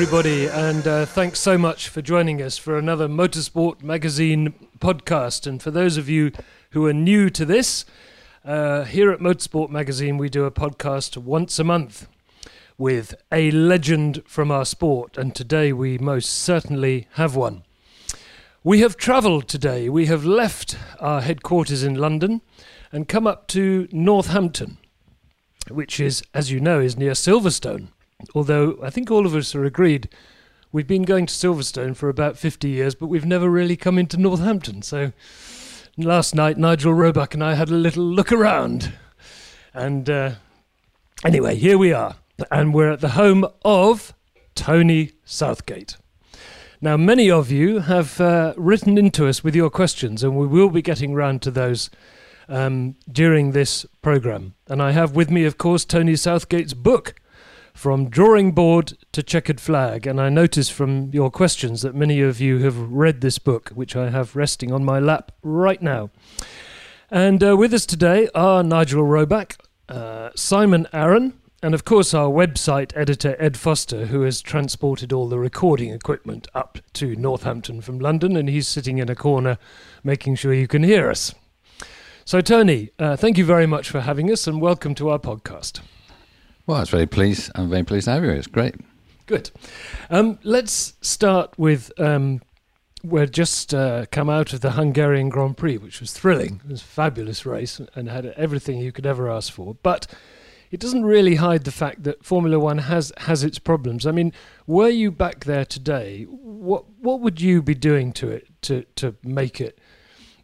Everybody, and uh, thanks so much for joining us for another Motorsport Magazine podcast. And for those of you who are new to this, uh, here at Motorsport Magazine, we do a podcast once a month with a legend from our sport, and today we most certainly have one. We have travelled today. We have left our headquarters in London and come up to Northampton, which is, as you know, is near Silverstone. Although I think all of us are agreed we've been going to Silverstone for about 50 years, but we've never really come into Northampton. So last night, Nigel Roebuck and I had a little look around. And uh, anyway, here we are. And we're at the home of Tony Southgate. Now, many of you have uh, written into us with your questions, and we will be getting round to those um, during this programme. And I have with me, of course, Tony Southgate's book, From Drawing Board to Checkered Flag. And I notice from your questions that many of you have read this book, which I have resting on my lap right now. And uh, with us today are Nigel Roebuck, uh, Simon Arron, and of course our website editor Ed Foster, who has transported all the recording equipment up to Northampton from London, and he's sitting in a corner making sure you can hear us. So, Tony, uh, thank you very much for having us, and welcome to our podcast. Well, I was very pleased. I'm very pleased to have you. It's great. Good. Um, let's start with um, we're just uh, come out of the Hungarian Grand Prix, which was thrilling. It was a fabulous race and had everything you could ever ask for. But it doesn't really hide the fact that Formula One has has its problems. I mean, were you back there today? What what would you be doing to it to to make it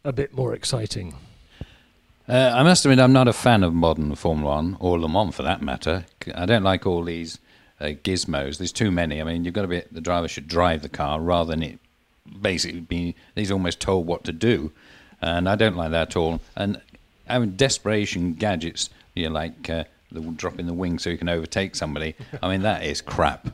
a bit more exciting? Uh, I must admit, I'm not a fan of modern Formula One or Le Mans for that matter. I don't like all these uh, gizmos. There's too many. I mean, you've got to be the driver should drive the car rather than it basically being he's almost told what to do, and I don't like that at all. And having desperation gadgets, you know, like uh, the dropping the wing so you can overtake somebody. I mean, that is crap.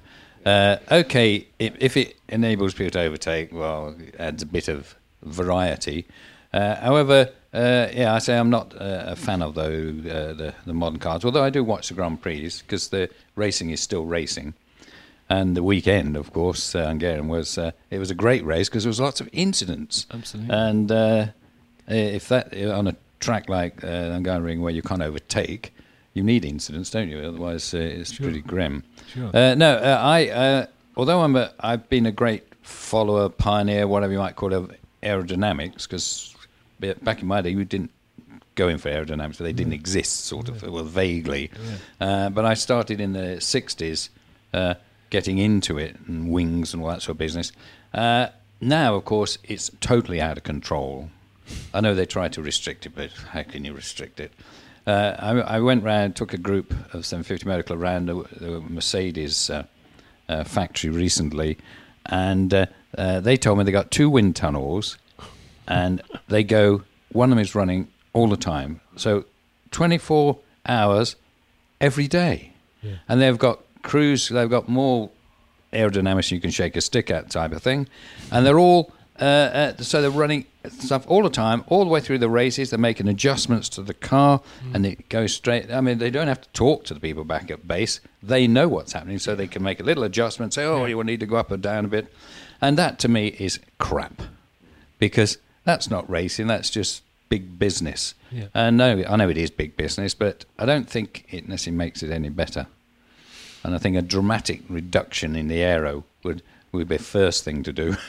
Uh, okay, if, if it enables people to overtake, well, it adds a bit of variety. Uh, however, uh, yeah, I say I'm not uh, a fan of though uh, the the modern cars. Although I do watch the Grand Prix because the racing is still racing. And the weekend, of course, uh, Hungarian was uh, it was a great race because there was lots of incidents. Absolutely. And uh, if that on a track like uh, Hungarian where you can't overtake, you need incidents, don't you? Otherwise, uh, it's Sure. pretty grim. Sure. Uh, no, uh, I uh, although I'm a, I've been a great follower, pioneer, whatever you might call it, of aerodynamics because back in my day, you didn't go in for aerodynamics, they didn't exist, sort of, well, vaguely. Uh, but I started in the 60s uh, getting into it and wings and all that sort of business. Uh, now, of course, it's totally out of control. I know they try to restrict it, but how can you restrict it? Uh, I, I went round, took a group of 750 medical around the, the Mercedes uh, uh, factory recently, and uh, uh, they told me they got two wind tunnels, and they go. One of them is running all the time, so 24 hours every day, and they've got crews. They've got more aerodynamics you can shake a stick at, type of thing, and they're all. Uh, uh, so they're running stuff all the time, all the way through the races. They're making adjustments to the car, and it goes straight. I mean, they don't have to talk to the people back at base. They know what's happening, so they can make a little adjustment. Say, "Oh, you will need to go up or down a bit," And that to me is crap because that's not racing, that's just big business. Yeah. And no, I know it is big business, but I don't think it necessarily makes it any better. And I think a dramatic reduction in the aero would, would be the first thing to do.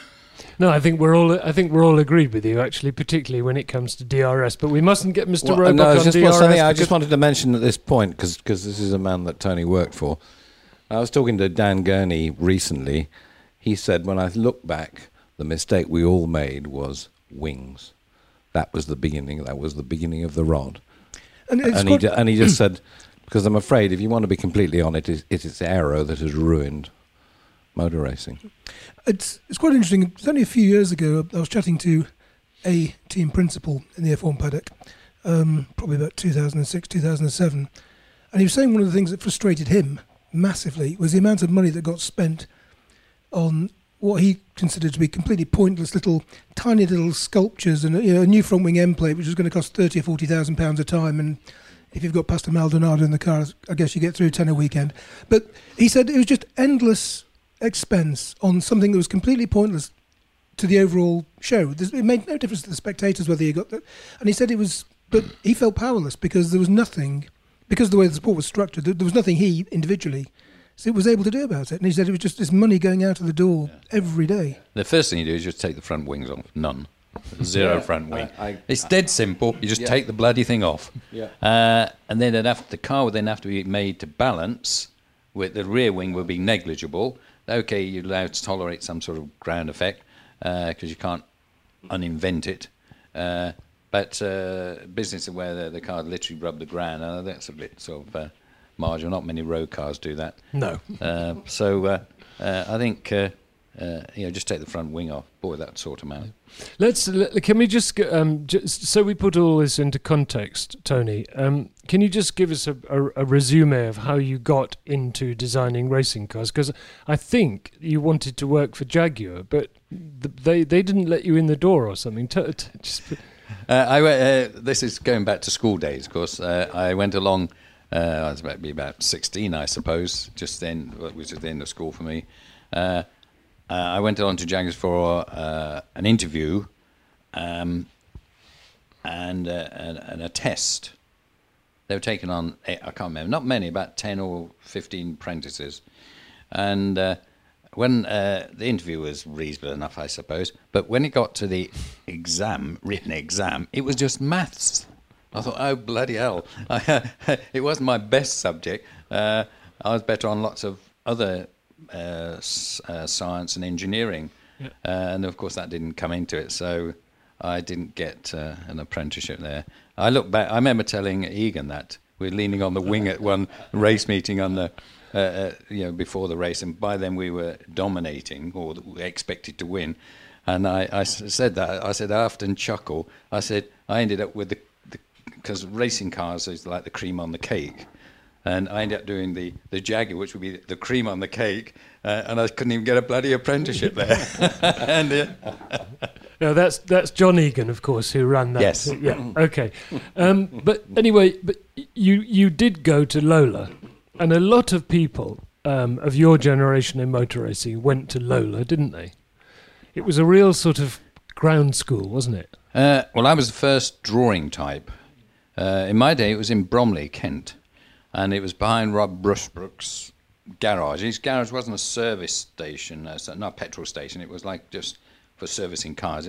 No, I think we're all. I think we're all agreed with you, actually, particularly when it comes to DRS. But we mustn't get Mr. Well, Roebuck no, on just DRS. well, I just wanted to mention at this point because this is a man that Tony worked for. I was talking to Dan Gurney recently. He said, when I look back, the mistake we all made was wings. That was the beginning. That was the beginning of the rod. And and he and he just said, because I'm afraid, if you want to be completely on it, it is it's aero that has ruined motor racing. it's it's quite interesting. It's only a few years ago. I was chatting to a team principal in the F1 paddock, um, probably about 2006, 2007, and he was saying one of the things that frustrated him massively was the amount of money that got spent on what he considered to be completely pointless little, tiny little sculptures and you know, a new front wing end plate, which was going to cost thirty or forty thousand pounds a time, and if you've got Pastor Maldonado in the car, I guess you get through ten a weekend. But he said it was just endless expense on something that was completely pointless to the overall show. It made no difference to the spectators whether you got that. And he said it was, but he felt powerless because there was nothing, because the way the sport was structured, there was nothing he individually was able to do about it. And he said it was just this money going out of the door every day. The first thing you do is just take the front wings off. None. Zero front wing. I- I- it's dead simple. You just take the bloody thing off. Yeah. Uh, and then it'd have, the car would then have to be made to balance. With the rear wing would be negligible. Okay, you're allowed to tolerate some sort of ground effect because you can't uninvent it. Uh, but uh, business where the, the car literally rub the ground, uh, that's a bit sort of uh, marginal. Not many road cars do that. No. Uh, so uh, uh, I think uh, uh, you know just take the front wing off. Boy, that sort of out. Let's. let- Can we just, um, just so we put all this into context, Tony? Um, can you just give us a, a, a resume of how you got into designing racing cars? Because I think you wanted to work for Jaguar, but th- they they didn't let you in the door or something. T- t- just, Uh, I uh, this is going back to school days, of course. Uh, I went along. Uh, I was about to be about sixteen, I suppose. Just then, which was the end of school for me. Uh, uh, I went on to Jaguars for uh, an interview, um, and, uh, and and a test. They were taking on eh, I can't remember, not many, about ten or fifteen apprentices, and. Uh, when the interview was reasonable enough, I suppose, but when it got to the exam, written exam, it was just maths. I thought, oh bloody hell! it wasn't my best subject. Uh, I was better on lots of other uh, uh, science and engineering, uh, and of course that didn't come into it. So I didn't get uh, an apprenticeship there. I look back. I remember telling Egan that we were leaning on the wing at one race meeting on the, uh, you know, before the race, and by then we were dominating or expected to win. And I said that. I said I often chuckle. I said I ended up with the because racing cars is like the cream on the cake. And I ended up doing the, the Jaguar, which would be the cream on the cake, uh, and I couldn't even get a bloody apprenticeship there. and uh, no, that's that's John Egan, of course, who ran that. Yes. Yeah. Okay. Um, but anyway, but you you did go to Lola, and a lot of people um, of your generation in motor racing went to Lola, didn't they? It was a real sort of ground school, wasn't it? Uh, well, I was the first drawing type. Uh, in my day, it was in Bromley, Kent, and it was behind Rob Rushbrook's garage. His garage wasn't a service station, uh, not a petrol station. It was like just for servicing cars,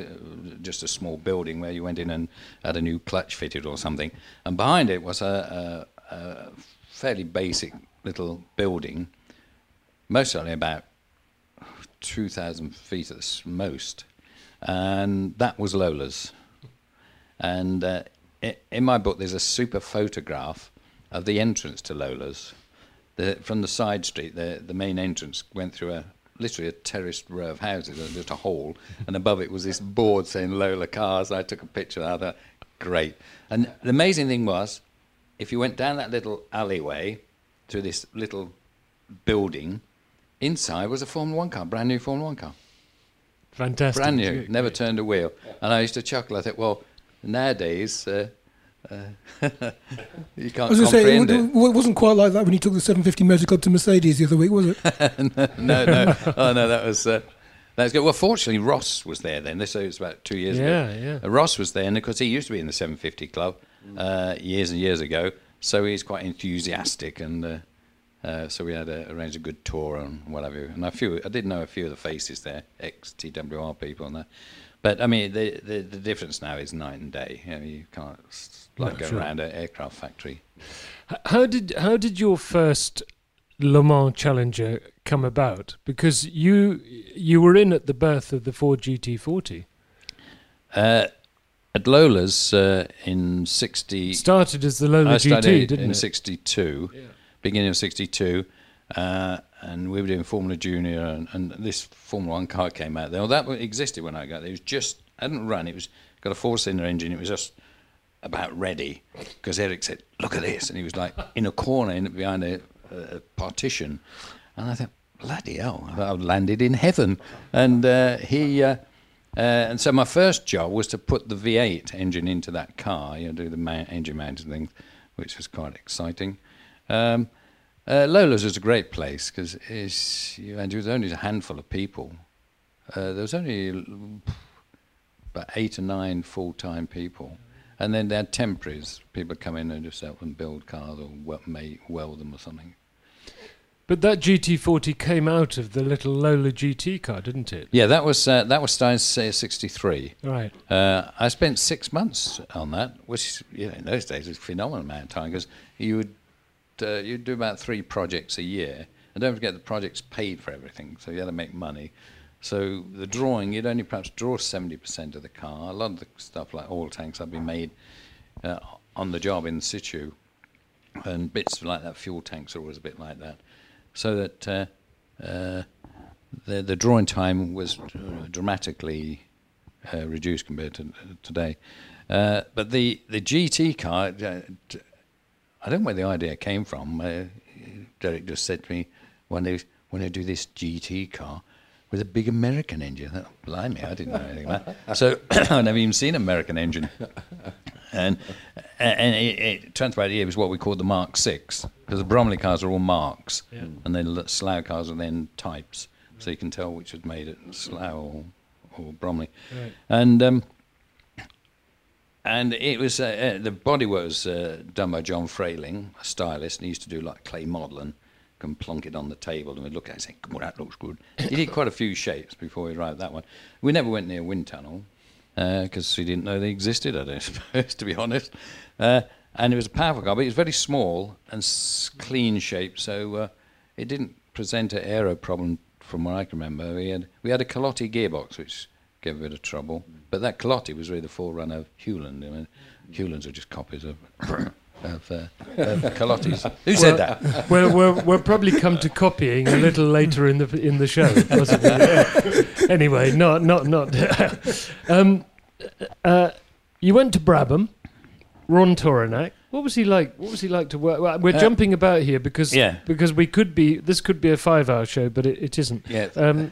just a small building where you went in and had a new clutch fitted or something. And behind it was a, a, a fairly basic little building, most only about 2,000 feet at most, and that was Lola's. And uh, in my book, there's a super photograph of the entrance to Lola's. The, from the side street, the, the main entrance went through a literally a terraced row of houses, just a hall, and above it was this board saying Lola Cars. I took a picture of that. Great. And the amazing thing was, if you went down that little alleyway through this little building, inside was a Formula One car, brand new Formula One car. Fantastic. Brand new, never turned a wheel. And I used to chuckle. I thought, well, nowadays uh, uh, you can't I was going to say, it, comprehend it. wasn't quite like that when you took the 750 Motor Club to Mercedes the other week, was it? no, no, oh no, that was uh, That's good. Well, fortunately, Ross was there then. This was about two years Yeah, ago. yeah. Uh, Ross was there, and of course, he used to be in the 750 Club uh, years and years ago. So he's quite enthusiastic, and uh, uh, so we had a, arranged a good tour and whatever. And a few, I did know a few of the faces there, ex TWR people and that. But I mean, the, the the difference now is night and day. You, know, you can't like No, go sure. around an aircraft factory. How did how did your first Le Mans Challenger come about? Because you you were in at the birth of the Ford GT40. Uh, at Lola's uh, in 60. Started as the Lola I GT, didn't in it? '62, beginning of '62, uh, and we were doing Formula Junior, and, and this Formula One car came out there. Well, that existed when I got there. It was just hadn't run. It was got a four-cylinder engine. It was just about ready because Eric said, "Look at this," and he was like in a corner in, behind a, a partition, and I thought, "Bloody hell!" I thought I'd landed in heaven, and uh, he. Uh, uh, and so my first job was to put the V8 engine into that car, you know, do the ma- engine mounting thing, which was quite exciting. Um, uh, Lola's was a great place because you and there was only a handful of people. Uh, there was only about eight or nine full-time people, and then they had temporaries. People come in and just help them build cars or wel- ma- weld them or something. But that GT40 came out of the little Lola GT car, didn't it? Yeah, that was uh, that was say '63. Right. Uh, I spent six months on that, which you know, in those days was a phenomenal amount of time because you would uh, you'd do about three projects a year, and don't forget the projects paid for everything, so you had to make money. So the drawing, you'd only perhaps draw seventy percent of the car. A lot of the stuff like oil tanks had been made uh, on the job in situ, and bits like that. Fuel tanks are always a bit like that, so that. Uh, uh, the the drawing time was uh, dramatically uh, reduced compared to uh, today. But the the GT car, I don't know where the idea came from. Uh, Derek just said to me when they when they do this GT car with a big American engine. I thought, Blimey, I didn't know anything about. That. So I've never even seen an American engine. And and it, it turns out it was what we called the Mark Six because the Bromley cars are all marks, and then the Slough cars are then types, so you can tell which was made at Slough or, or Bromley. Right. And um, and it was uh, uh, the bodywork was uh, done by John Frayling, a stylist, and he used to do like clay modelling. Can plonk it on the table and we'd look at it and say, "Come on, that looks good." he did quite a few shapes before we arrived at that one. We never went near wind tunnel because we didn't know they existed. I don't suppose, to be honest. Uh, and it was a powerful car, but it was very small and s- clean shaped, so uh, it didn't present an aero problem from what I can remember. We had we had a Colotti gearbox, which gave a bit of trouble, but that Colotti was really the forerunner of Hewland. I mean, Hewlands are just copies of. Of, uh, of Colottis. Who said that? Well, we'll, we're probably come to copying a little later in the in the show. Possibly. Yeah. Anyway, not not not. um, uh, you went to Brabham, Ron Tauranac. What was he like? What was he like to work? Well, we're Uh, jumping about here because yeah. because we could be this could be a five-hour show, but it, it isn't. Yeah. Um,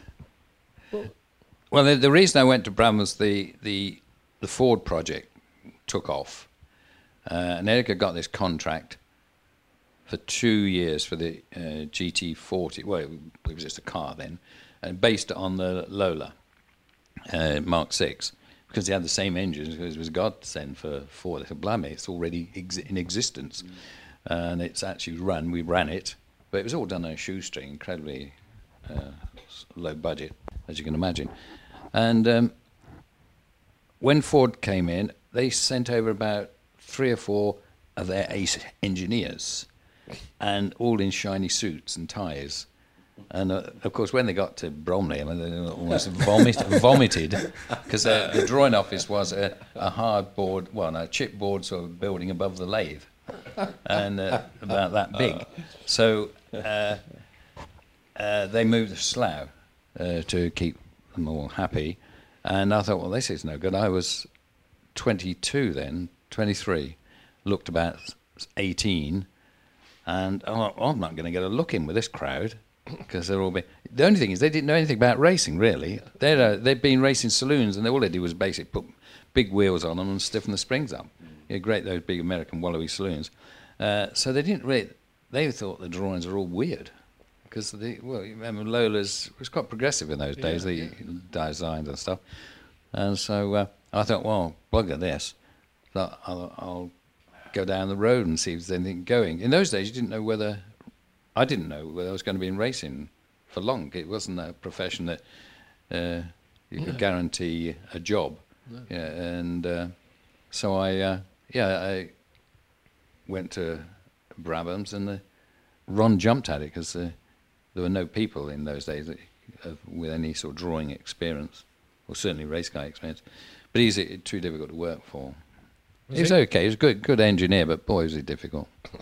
Well, the, the reason I went to Bram was the, the, the Ford project took off. Uh, and Erica got this contract for two years for the uh, GT40. Well, it, was just a car then, and based on the Lola uh, Mark 6 because they had the same engines. It was godsend for Ford. They said, "Blimey, it's already ex- in existence, and it's actually run. We ran it, but it was all done on a shoestring, incredibly uh, low budget, as you can imagine. And um, when Ford came in, they sent over about three or four of their ace engineers, and all in shiny suits and ties. And uh, of course, when they got to Bromley, I mean, they almost vomit, vomited because uh, the drawing office was a, a hardboard, well, no, chipboard sort of building above the lathe, and uh, about that big. So uh, uh, they moved to Slough uh, to keep them all happy. And I thought, well, this is no good. I was 22 then, 23, looked about 18, and oh, I'm not going to get a look in with this crowd because they're all. Be- the only thing is they didn't know anything about racing really. They'd uh, they'd been racing saloons, and all they did was basically put big wheels on them and stiffen the springs up. Great those big American wallowy saloons. Uh, so they didn't really. They thought the drawings were all weird. Because the well, you remember Lola's was quite progressive in those days, the designs and stuff. And so uh, I thought, well, bugger this, I'll, I'll go down the road and see if there's anything going. In those days, you didn't know whether I didn't know whether I was going to be in racing for long. It wasn't a profession that uh, you could guarantee a job. Yeah, and uh, so I, uh, yeah, I went to Brabham's and the, Ron jumped at it because uh, there were no people in those days that, uh, with any sort of drawing experience, or certainly race car experience. But he's uh, too difficult to work for. Was he was okay. He was a good, good engineer, but boy, was he difficult.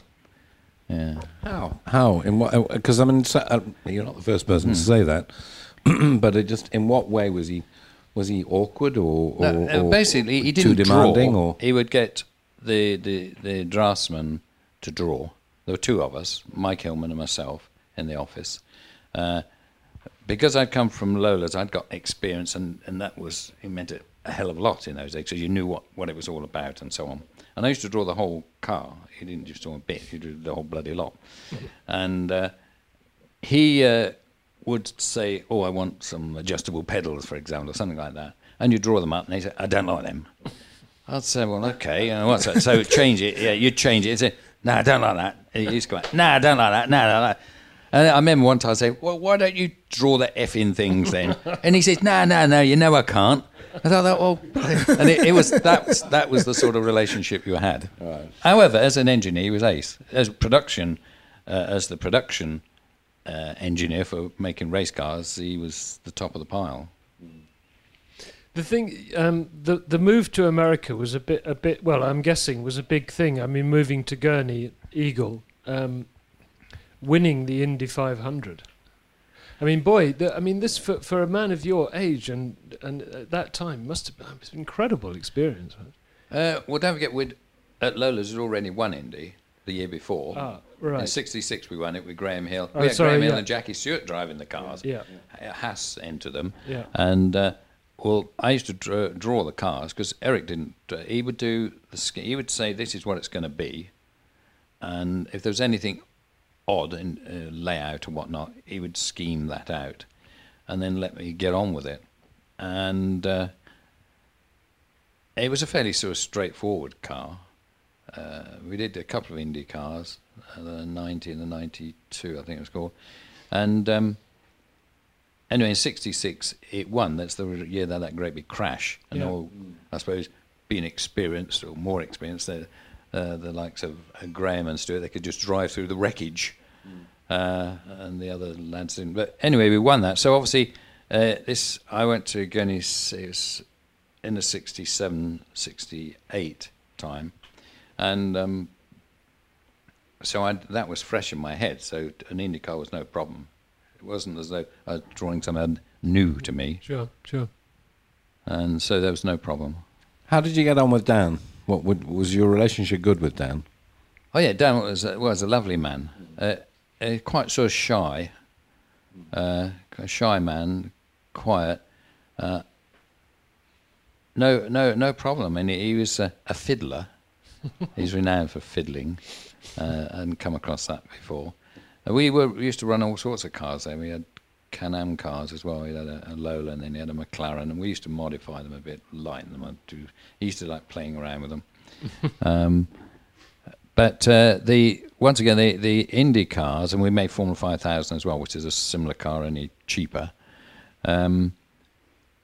Yeah. How? How? In what? Because I mean, uh, you're not the first person Hmm. to say that. but it just in what way was he? Was he awkward or, or, No, uh, or basically, he didn't too demanding draw. or? He would get the, the, the draftsman to draw. There were two of us, Mike Hillman and myself, in the office. Uh, because I'd come from Lola's, I'd got experience, and, and that was it meant a, a hell of a lot in those days because you knew what, what it was all about and so on. And I used to draw the whole car. He didn't just draw a bit; he drew the whole bloody lot. and uh, he uh, would say, "Oh, I want some adjustable pedals, for example, or something like that," and you draw them up, and he said, "I don't like them." I'd say, "Well, okay, and what's that?" So change it. Yeah, you'd change it. He'd say, "No, I don't like that." He used to go, "No, I don't like that. No, no, no." And I remember one time I say, "Well, why don't you draw the effing things then?" And he says, "No, no, no. You know I can't." I thought, "Well," and it, it was that was, that was the sort of relationship you had. However, as an engineer, he was ace. As production, uh, as the production uh, engineer for making race cars, he was the top of the pile. The thing, um, the the move to America was a bit, a bit. Well, I'm guessing was a big thing. I mean, moving to Gurney, Eagle, um, winning the Indy 500. I mean, boy, the, I mean, this for for a man of your age and and at that time must have been an incredible experience. Uh, well, don't forget, we'd, at Lola's, we'd already won Indy the year before. Ah, right. In right. '66, we won it with Graham Hill. Oh, we had sorry, Graham Hill yeah. and Jackie Stewart driving the cars. Yeah. Uh, Haas entered them. Yeah. And uh, well, I used to draw, draw the cars because Eric didn't. Uh, he would do the. He would say, "This is what it's going to be," and if there was anything odd in uh, layout or whatnot, he would scheme that out, and then let me get on with it. And uh, it was a fairly sort of straightforward car. Uh, we did a couple of Indy cars, uh, the 90 and the 92, I think it was called. And um, anyway, in 66, it won. That's the year that that great big crash. And Yeah. all, I suppose, being experienced or more experienced, the, uh, the likes of uh, Graham and Stewart, they could just drive through the wreckage. Uh, and the other lads didn't. But anyway, we won that. So obviously, uh, this I went to Gurney's it was in the 67, 68 time. And um, so I, that was fresh in my head. So an IndyCar was no problem. It wasn't as though I was drawing something new to me. Sure, sure. And so there was no problem. How did you get on with Dan? What would, was your relationship good with Dan? Oh, yeah, Dan was, a- was a lovely man. Uh, uh, quite sort of shy. Uh, a shy man, quiet. Uh, no, no, no problem. And he, he was a, a fiddler. He's renowned for fiddling. Uh, I hadn't come across that before. Uh, we were we used to run all sorts of cars there. We had Can-Am cars as well. We had a, a Lola and then he had a McLaren, and we used to modify them a bit, lighten them up. Do he used to like playing around with them. um, but uh, the once again the the Indy cars, and we made Formula Five Thousand as well, which is a similar car, only cheaper. Um,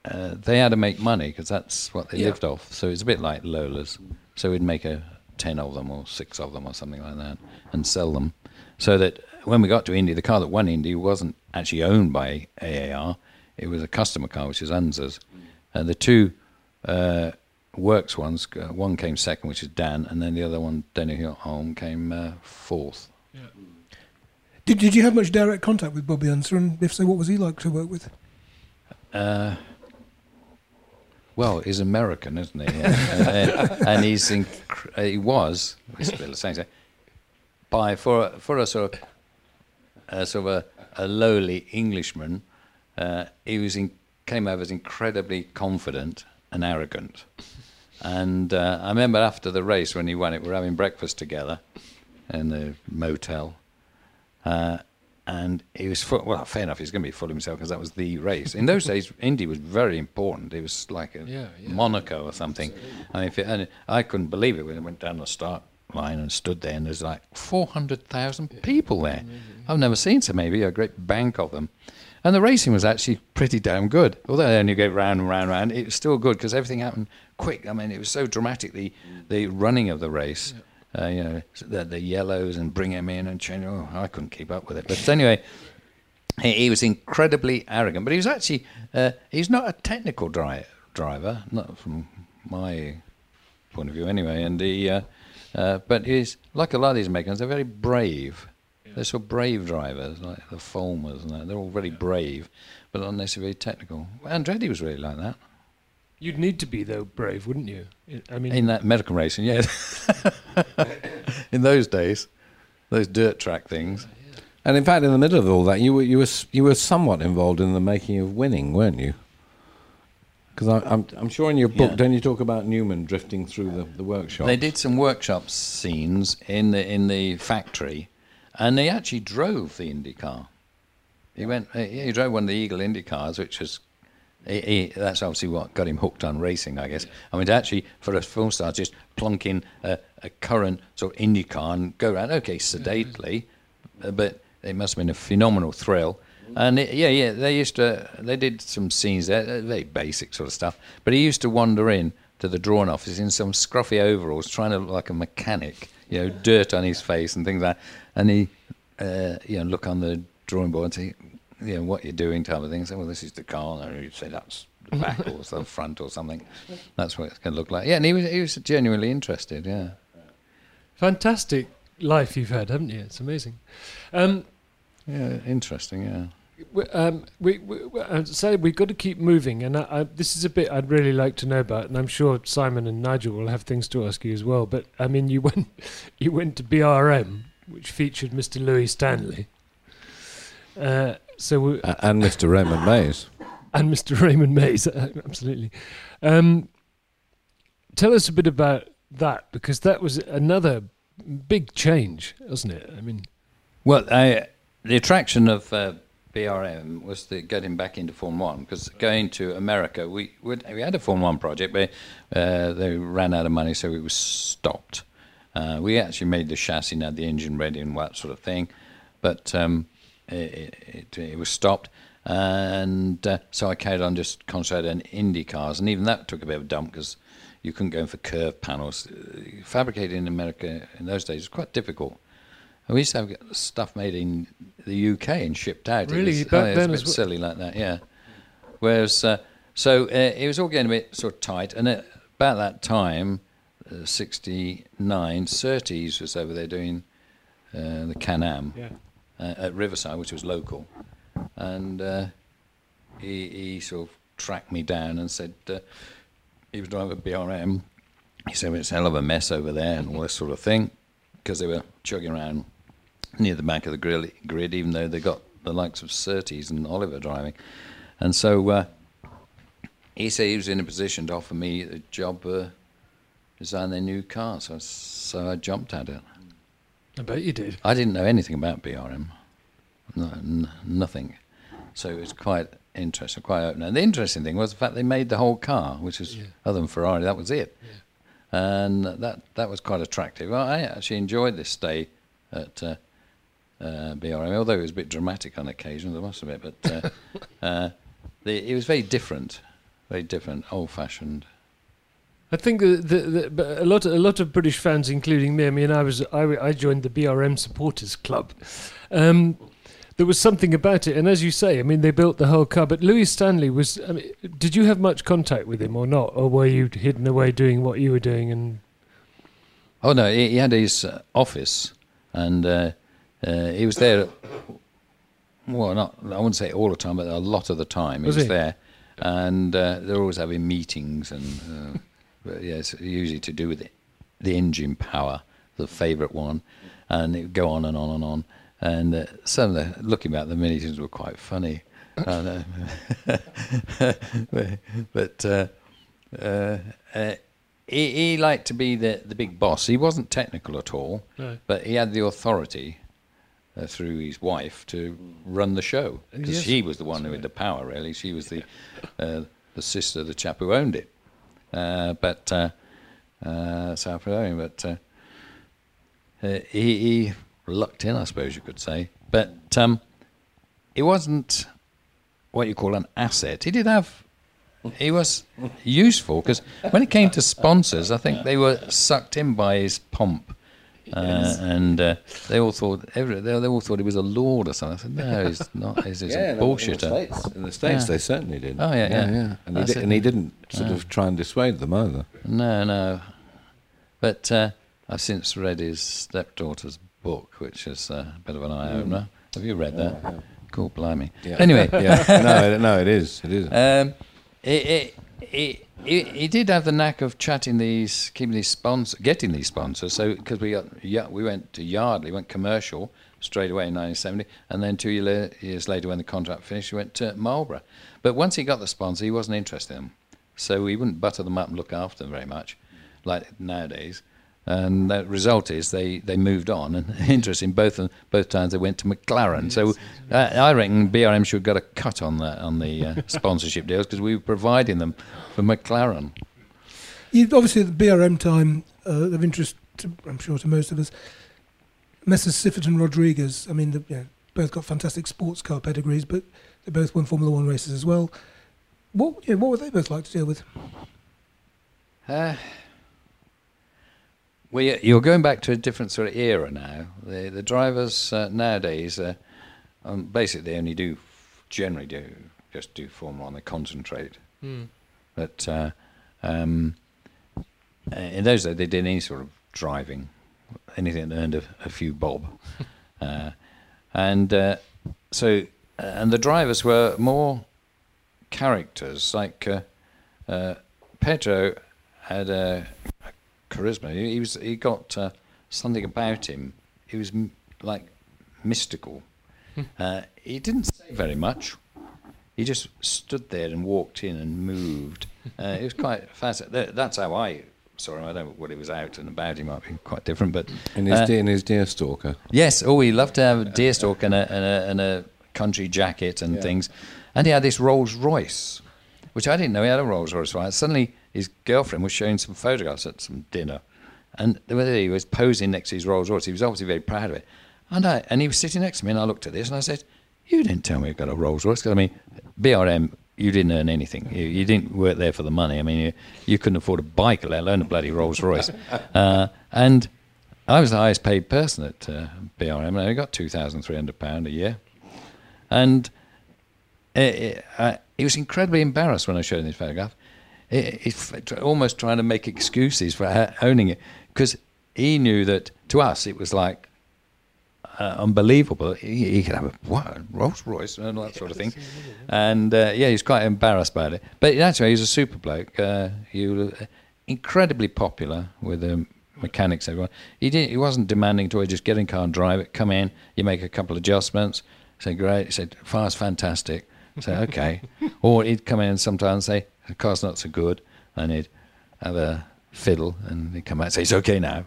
uh, they had to make money because that's what they Yeah. lived off. So it's a bit like Lola's. So we'd make a ten of them or six of them or something like that and sell them. So that when we got to Indy, the car that won Indy wasn't actually owned by AAR. It was a customer car, which is Unser's. And the two uh, works ones, uh, one came second, which is Dan, and then the other one, Denny Hulme, came uh, fourth. Did, did you have much direct contact with Bobby Unser, and if so, what was he like to work with? Uh, well, he's American, isn't he? uh, and he's inc- he was still the same. By for a- for a sort of a sort of a, a lowly Englishman, uh, he was in, came over as incredibly confident and arrogant. And uh, I remember after the race when he won it, we were having breakfast together in the motel. Uh, and he was full, well, fair enough. He's going to be full of himself because that was the race. In those days, Indy was very important. It was like a Yeah, yeah. Monaco or something. I mean, if it, and I couldn't believe it when I went down the start line and stood there, and there's like four hundred thousand people there. I've never seen so many. A great bank of them. And the racing was actually pretty damn good. Although they only go round and round and round, it was still good because everything happened quick. I mean, it was so dramatic, the, the running of the race. Uh, you know, the, the yellows and bring him in and change. Oh, I couldn't keep up with it. But anyway, he, he was incredibly arrogant. But he was actually, uh, he's not a technical dri- driver, not from my point of view anyway. And he, uh, uh, but he's, like a lot of these Americans, they're very brave. They're sort of brave drivers, like the Fulmers and that. They're all very brave, but not necessarily very technical. Andretti was really like that. You'd need to be though brave, wouldn't you? I mean, In that American racing, yes. in those days, those dirt track things. Oh, and in fact, in the middle of all that, you were you were you were somewhat involved in the making of winning, weren't you? Because I'm I'm sure in your book, Yeah. don't you talk about Newman drifting through the, the workshop? They did some workshop scenes in the in the factory, and he actually drove the Indy car. He went. He drove one of the Eagle Indy cars, which was. He, he, that's obviously what got him hooked on racing, I guess. I mean, to actually, for a film star, just plonk in a, a current sort of Indy car and go around, okay, sedately, uh, but it must have been a phenomenal thrill. And it, yeah, yeah, they used to, they did some scenes there, uh, very basic sort of stuff. But he used to wander in to the drawing office in some scruffy overalls, trying to look like a mechanic, you know, dirt on his face and things like that. And he, uh, you know, look on the drawing board and say, you know, what you're doing type of thing. Say, well, this is the car. And he'd say, that's the back or the front or something. That's what it's going to look like. Yeah, and he was, he was genuinely interested, yeah. fantastic life you've had, haven't you? It's amazing. Um, Yeah, interesting, yeah. we, um, we, we, I say we've got to keep moving, and I, I, this is a bit I'd really like to know about, and I'm sure Simon and Nigel will have things to ask you as well. But I mean, you went, you went to BRM, which featured Mr. Louis Stanley, uh, so we, A- and Mr. Raymond Mays. and Mr. Raymond Mays, uh, absolutely. Um, tell us a bit about that because that was another big change, wasn't it? I mean, Well, I, the attraction of uh, BRM was to get him back into Form One because going to America, we we had a Form One project, but uh, they ran out of money, so it was stopped. Uh, we actually made the chassis, and had the engine ready, and that sort of thing, but um, it, it, it was stopped. And uh, so I carried on just concentrating on Indy cars, and even that took a bit of a dump because you couldn't go in for curved panels. Fabricating in America in those days was quite difficult. And we used to have stuff made in the UK and shipped out. Really? it was, Back oh, it was then a bit silly like that, yeah. Whereas, uh, so uh, it was all getting a bit sort of tight, and at about that time, uh, '69, Surtees was over there doing uh, the Can-Am yeah. uh, at Riverside, which was local, and uh, he, he sort of tracked me down and said uh, he was driving a BRM. He said well, it's a hell of a mess over there and all this sort of thing because they were chugging around near the back of the grill, grid, even though they got the likes of Surtees and Oliver driving, and so uh, he said he was in a position to offer me a job. Uh, design their new car, so, so I jumped at it. I bet you did. I didn't know anything about BRM, no, n- nothing. So it was quite interesting, quite open. And the interesting thing was the fact they made the whole car, which was Yeah. other than Ferrari, that was it. And that that was quite attractive. Well, I actually enjoyed this stay at uh, uh, BRM, although it was a bit dramatic on occasions, I must admit. But uh, uh, the, it was very different, very different, old-fashioned. I think the, the, the, but a lot a lot of British fans, including me. I mean, I was I, I joined the BRM supporters club. Um, there was something about it, and as you say, I mean, they built the whole car. But Louis Stanley was. I mean, did you have much contact with him or not, or were you hidden away doing what you were doing? And Oh no, he, he had his uh, office, and uh, uh, he was there. Well, not I wouldn't say all the time, but a lot of the time he Was was, he? there, and uh, they're always having meetings, and uh, but yeah, it's usually to do with the, the engine power, the favourite one, and it would go on and on and on. And uh, some of the looking back, the meetings were quite funny. And, uh, but uh, uh, uh, he, he liked to be the, the big boss. He wasn't technical at all, No. but he had the authority uh, through his wife to run the show because Yes, she was the one who had the power. Really, she was the uh, the sister, of the chap who owned it. Uh, but uh, uh, South Brazilian, but he, he lucked in, I suppose you could say. But um, it wasn't what you call an asset. He did have. He was useful because when it came to sponsors, I think they were sucked in by his pomp, uh, and uh, they all thought every, they, they all thought he was a lord or something. I said, no, he's not. He's, he's a in the bullshitter. States, in the States Yeah. they certainly did. Oh, yeah, yeah. And, he That's di- it. and he didn't sort of try and dissuade them either. No, no. But uh, I've since read his stepdaughter's book, which is a bit of an eye opener. Have you read that? Cool, blimey. Yeah. Anyway, yeah, no, it- no, it is, it is. um, he, he, he, he did have the knack of chatting these, keeping these sponsors, getting these sponsors. So because we yeah, we went to Yardley, went commercial straight away in 1970, and then two year, years later, when the contract finished, we went to Marlboro. But once he got the sponsor, he wasn't interested in them, so he wouldn't butter them up and look after them very much, like nowadays. And the result is they, they moved on, and interesting. Both both times they went to McLaren. So uh, I reckon BRM should have got a cut on the on the uh, sponsorship deals because we were providing them for McLaren. You, obviously, the BRM time uh, of interest, to, I'm sure to most of us, Messrs. Siffert and Rodriguez. I mean, the, you know, both got fantastic sports car pedigrees, but they both won Formula One races as well. What, you know, what were they both like to deal with? Uh, well, you- you're going back to a different sort of era now. The the drivers uh, nowadays, uh, um, basically, they only do generally do just do Formula One. They concentrate. But uh, um, uh, in those days, they did any sort of driving, anything that earned a, a few bob, uh, and uh, so and the drivers were more characters like. Uh, uh, Pedro had a charisma. He, he was he got uh, something about him. He was m- like mystical. uh, he didn't say very much. He just stood there and walked in and moved. Uh, it was quite fascinating. That's how I saw him. I don't know what it was out and about. He might be quite different, but In his, uh, deer, in his deer stalker. Yes. Oh, he loved to have a deerstalk and a, and a, and a country jacket and things. And he had this Rolls Royce, which I didn't know he had a Rolls Royce. Right. Suddenly, his girlfriend was showing some photographs at some dinner, and the way he was posing next to his Rolls Royce, he was obviously very proud of it. And I and he was sitting next to me, and I looked at this and I said, "You didn't tell me you got a Rolls Royce." 'Cause, I mean, BRM. You didn't earn anything. You, you didn't work there for the money. I mean, you, you couldn't afford a bike, let alone a bloody Rolls Royce. Uh, and I was the highest paid person at uh, BRM, and I got two thousand three hundred pound a year. And it, it, I, he was incredibly embarrassed when I showed him this photograph. He- He's almost trying to make excuses for owning it because he knew that to us it was like uh, unbelievable. He, he could have a what, Rolls Royce and all that sort of thing. And uh, yeah, he's quite embarrassed about it. But actually, he's a super bloke. Uh, he was incredibly popular with the mechanics. Everyone. He did. He wasn't demanding to just get in car and drive it. Come in, you make a couple of adjustments. Say great. He said fire's fantastic. Say okay. or he'd come in and sometimes say the car's not so good, and he'd have a fiddle, and he'd come out and say it's okay now.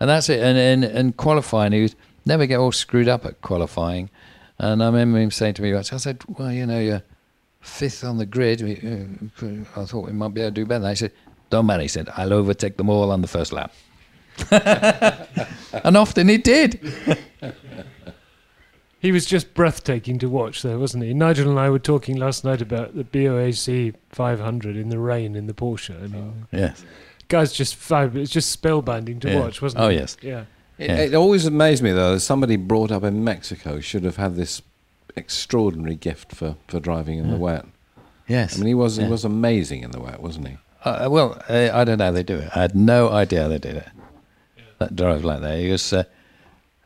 And that's it. And and, and qualifying, he would never get all screwed up at qualifying. And I remember him saying to me once, I said, "Well, you know, you're fifth on the grid. Uh, I thought we might be able to do better." I said, "Don't matter." He said, "I'll overtake them all on the first lap." and often he did. He was just breathtaking to watch, though, wasn't he? Nigel and I were talking last night about the BOAC 500 in the rain in the Porsche. I mean, Yes. guy's just fab. It's just spellbinding to Yeah. watch, wasn't Oh, it? yes. Yeah. It, Yeah. it always amazed me though that somebody brought up in Mexico should have had this extraordinary gift for, for driving in the wet. Yes. I mean, he was Yeah. he was amazing in the wet, wasn't he? Uh, well, uh, I don't know how they do it. I had no idea how they did it. That drive like that. It was, uh,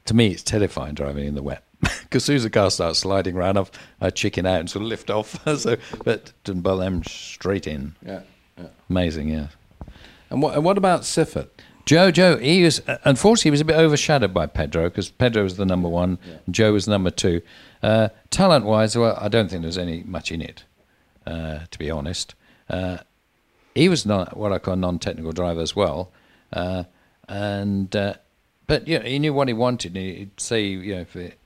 to me, it's terrifying driving in the wet. Because as soon as the car starts sliding around, I've, I chicken out and sort of lift off. so, but didn't bother them straight in. Yeah. yeah. Amazing, yeah. And what and what about Siffert? Joe, Joe, he was unfortunately he was a bit overshadowed by Pedro because Pedro was the number one, and Joe was number two. Uh, talent-wise, well, I don't think there's any much in it, uh, to be honest. Uh, he was not what I call a non-technical driver as well, uh, and uh, but you know, he knew what he wanted. He'd say, you know, if it,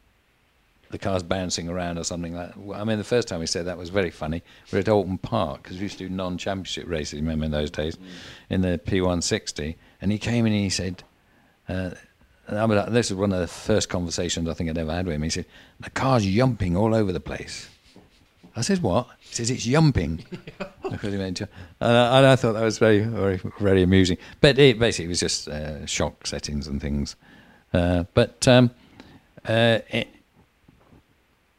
the car's bouncing around or something like that. I mean, the first time he said that was very funny. We were at Oulton Park because we used to do non-championship races. Remember in those days, in the P160, and he came in and he said. Uh, I mean, this was one of the first conversations I think I'd ever had with him. He said, "The car's yumping all over the place." I said, "What?" He says, "It's yumping." And I, and I thought that was very, very, very amusing. But it basically was just uh, shock settings and things. Uh, but um, uh, it,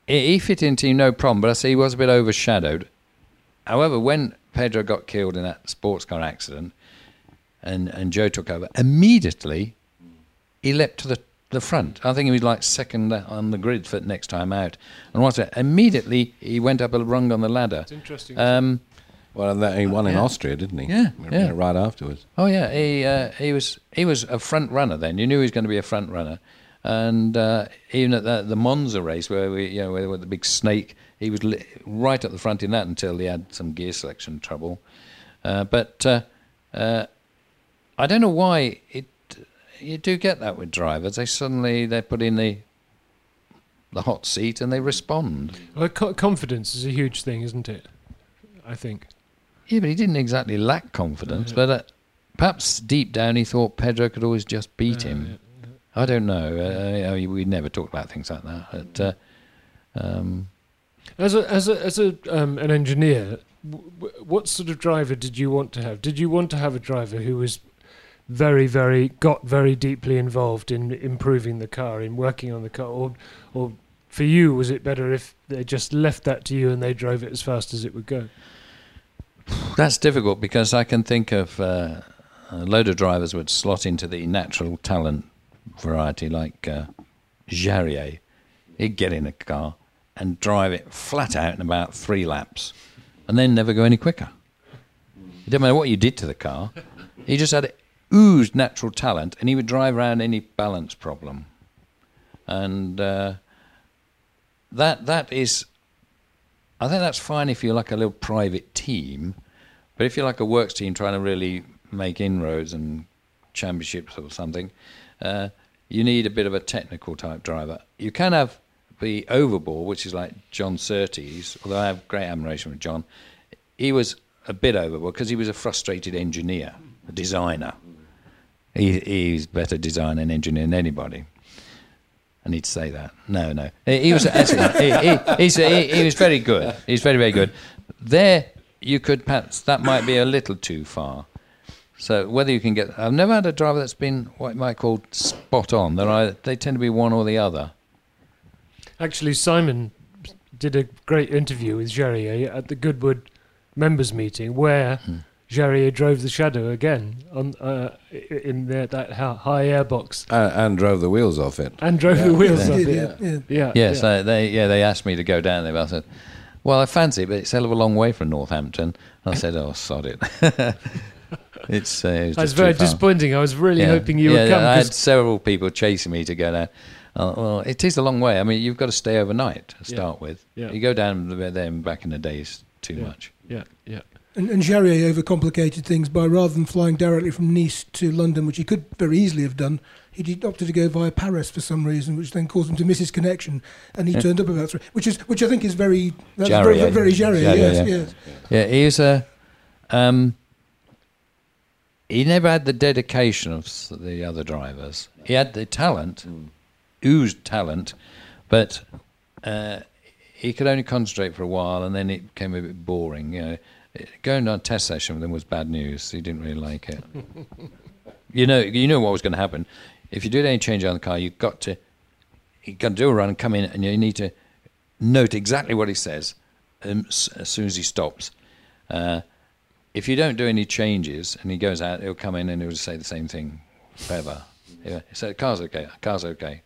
he fit into him no problem. But I say he was a bit overshadowed. However, when Pedro got killed in that sports car accident, and and Jo took over immediately he leapt to the, the front. I think he was like second on the grid for next time out. And what's it? Immediately he went up a rung on the ladder. It's interesting. Um, Well, and that, he won in Yeah. Austria, didn't he? Yeah, yeah. Right afterwards. oh yeah, he uh, he was he was a front runner then. You knew he was going to be a front runner. And uh, even at the, the Monza race, where we, you know, where with the big snake, he was li- right at the front in that until he had some gear selection trouble. Uh, but uh, uh, I don't know why it. You do get that with drivers. They suddenly they put in the the hot seat and they respond. well, confidence is a huge thing, isn't it? I think. Yeah, but he didn't exactly lack confidence. But uh, perhaps deep down he thought Pedro could always just beat Yeah, him. I don't know. Uh, we never talked about things like that. But, uh, um, As a as a as a um, an engineer, w- w- what sort of driver did you want to have? Did you want to have a driver who was very very got very deeply involved in improving the car, in working on the car, or or for you was it better if they just left that to you and they drove it as fast as it would go? That's difficult because I can think of uh, a load of drivers would slot into the natural talent variety, like uh, Jarier. He'd get in a car and drive it flat out in about three laps, and then never go any quicker. It didn't matter what you did to the car; he just had oozed natural talent, and he would drive around any balance problem. And uh, that that is I think that's fine if you're like a little private team, but if you're like a works team trying to really make inroads and championships or something, uh, you need a bit of a technical type driver. You can have the overball, which is like John Surtees, although I have great admiration for John. He was a bit overboard because he was a frustrated engineer, a designer. He, he's better designer and engineer than anybody. I need to say that. No, no. He, he was he, he, he was very good. He's very, very good. There, you could perhaps that might be a little too far. So whether you can get, I've never had a driver that's been what you might call spot on. They're either, they tend to be one or the other. Actually, Simon did a great interview with Jarier at the Goodwood members meeting, where Jarier drove the Shadow again on uh, in the, that high air box Uh, and drove the wheels off it. and drove the wheels Yeah, off yeah, it. yeah. Yeah, Yes, yeah. uh, they yeah they asked me to go down there. But I said, well, I fancy it, but it's a hell of a long way from Northampton. I said, oh, sod it. it's, uh, it's That's just very too far. disappointing. I was really Yeah. hoping you yeah, would come. I 'cause- had several people chasing me to go down. Uh, well, it is a long way. I mean, you've got to stay overnight to Yeah. start with. Yeah. You go down there there and back in the days too Yeah. much. yeah, yeah. And, and Jarier overcomplicated things by rather than flying directly from Nice to London, which he could very easily have done, he opted to go via Paris for some reason, which then caused him to miss his connection, and he turned up about three, which is which I think is very that's very, Jarier. very Jarier, Jarier, yes, yeah. yes. Yeah, he was a. Um, he never had the dedication of the other drivers. He had the talent, oozed talent, but uh, he could only concentrate for a while, and then it became a bit boring. You know, going on a test session with him was bad news. He didn't really like it. you know, you know what was going to happen if you did any change on the car. You've got to, you got to do a run, and come in, and you need to note exactly what he says um, s- as soon as he stops. Uh, if you don't do any changes and he goes out, he'll come in and he'll say the same thing forever. Yeah. He said, "Car's okay. Car's okay."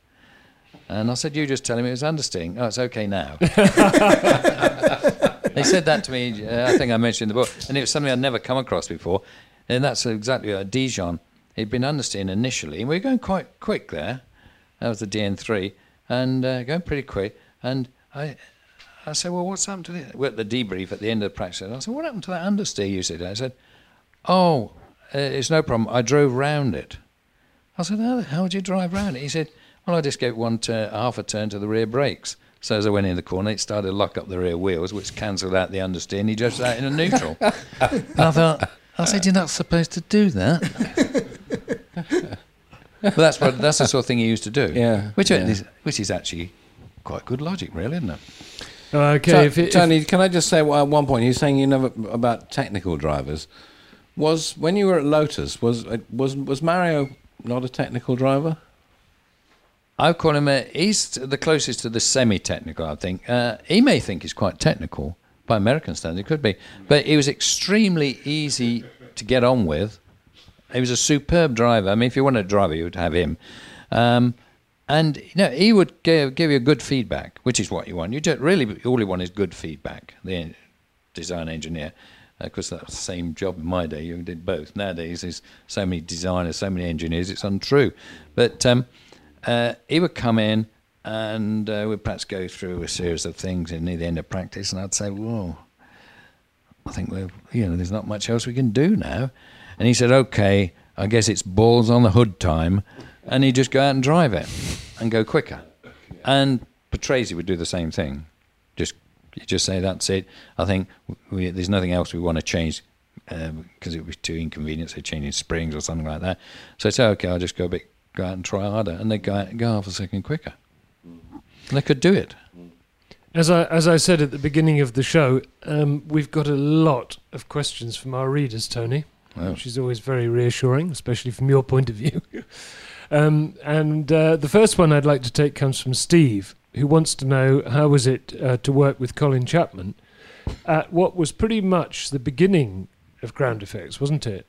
And I said, "You just tell him it was understeering. Oh, it's okay now." they said that to me. Uh, I think I mentioned in the book, and it was something I'd never come across before. And that's exactly uh, Dijon. He'd been understeering initially, and we were going quite quick there. That was the DN3, and uh, going pretty quick. And I, I said, "Well, what's happened to this?" We're at the debrief at the end of the practice. I said, "What happened to that understeer you said?" I said, "Oh, uh, it's no problem. I drove round it." I said, how, how would you drive round it? He said, well, I just gave one turn, half a turn to the rear brakes. So as I went in the corner, it started to lock up the rear wheels, which cancelled out the understeer, and he just out in a neutral. and I thought, I said, you're not supposed to do that. but that's what that's the sort of thing he used to do. Yeah, which yeah. is which is actually quite good logic, really, isn't it? Okay, So, if it, if- Tony, can I just say well, at one point you're saying you never about technical drivers. Was when you were at Lotus was uh, was was Mario not a technical driver? I call him a, he's the closest to the semi-technical. I think uh, he may think he's quite technical by American standards. He could be, but he was extremely easy to get on with. He was a superb driver. I mean, if you wanted a driver, you would have him. Um, and you know, he would give, give you good feedback, which is what you want. You just really all you want is good feedback. The design engineer, because that's the same job in my day. You did both. Nowadays, there's so many designers, so many engineers. It's untrue. But um, uh, he would come in and uh, we'd perhaps go through a series of things near the end of practice, and I'd say, "Whoa, I think we're you know there's not much else we can do now." And he said, "Okay, I guess it's balls on the hood time," and he'd just go out and drive it and go quicker. And Patrese would do the same thing. Just you just say that's it. I think we, there's nothing else we want to change um, because it was too inconvenient. So changing springs or something like that. So I say, okay, I'll just go a bit, go out and try harder, and they go out, go half a second quicker. And they could do it. Mm. As I as I said at the beginning of the show, um, we've got a lot of questions from our readers, Tony, Wow. which is always very reassuring, especially from your point of view. um, and uh, the first one I'd like to take comes from Steve, who wants to know how was it uh, to work with Colin Chapman at what was pretty much the beginning of Ground Effects, wasn't it?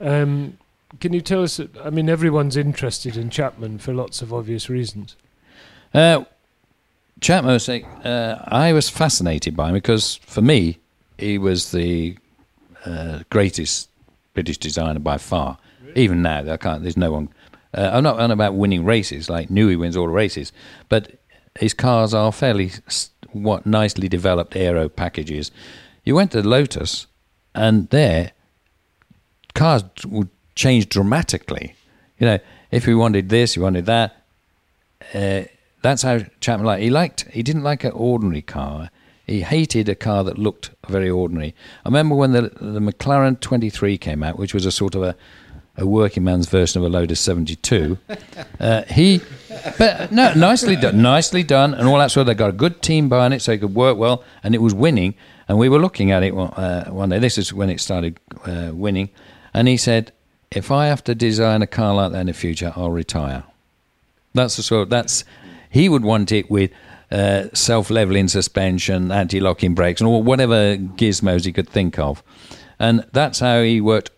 Um, can you tell us? I mean, everyone's interested in Chapman for lots of obvious reasons. Uh, Chapman was saying, uh, I was fascinated by him because for me, he was the uh, greatest British designer by far. Even now, I can't. There's no one. Uh, I'm not on about winning races like Newey wins all the races, but his cars are fairly what nicely developed aero packages. You went to Lotus, and there cars would change dramatically. You know, if we wanted this, we wanted that. Uh, that's how Chapman liked. He liked. He didn't like an ordinary car. He hated a car that looked very ordinary. I remember when the the McLaren 23 came out, which was a sort of a a working man's version of a Lotus 72. Uh, he, but no, nicely done, nicely done, and all that sort. of They got a good team behind it, so it could work well, and it was winning. And we were looking at it one, uh, one day. This is when it started uh, winning, and he said, "If I have to design a car like that in the future, I'll retire." That's the sort. That's he would want it with uh, self-leveling suspension, anti-locking brakes, and all whatever gizmos he could think of, and that's how he worked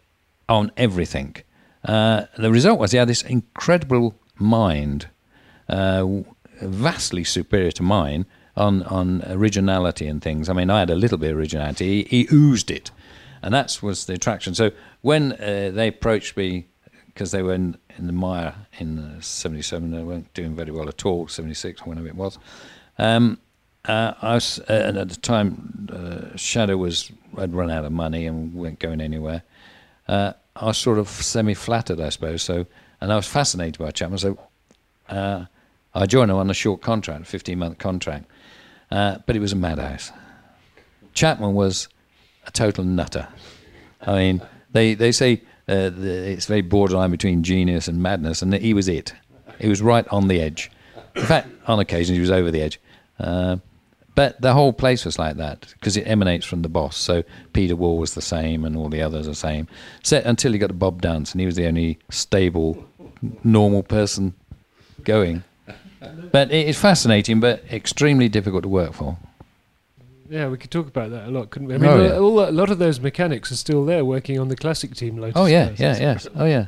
on everything. Uh, the result was he had this incredible mind, uh, vastly superior to mine on on originality and things. I mean, I had a little bit of originality. He, he oozed it, and that was the attraction. So when uh, they approached me, because they were in, in the mire in uh, '77, they weren't doing very well at all. '76, whenever it was. Um, uh, I was, uh, and at the time, uh, Shadow was had run out of money and weren't going anywhere. Uh, I was sort of semi-flattered, I suppose. So, and I was fascinated by Chapman. So, uh, I joined him on a short contract, a 15-month contract, uh, but it was a madhouse. Chapman was a total nutter. I mean, they they say uh, the, it's very borderline between genius and madness, and he was it. He was right on the edge. In fact, on occasions he was over the edge. But the whole place was like that because it emanates from the boss. So Peter Warr was the same, and all the others are the same. So, until he got to Bob Dance, and he was the only stable, normal person going. But it is fascinating, but extremely difficult to work for. Yeah, we could talk about that a lot, couldn't we? I mean, Oh, a- yeah. all, a lot of those mechanics are still there working on the classic team Lotus. Oh yeah, yeah, yes. Oh yeah.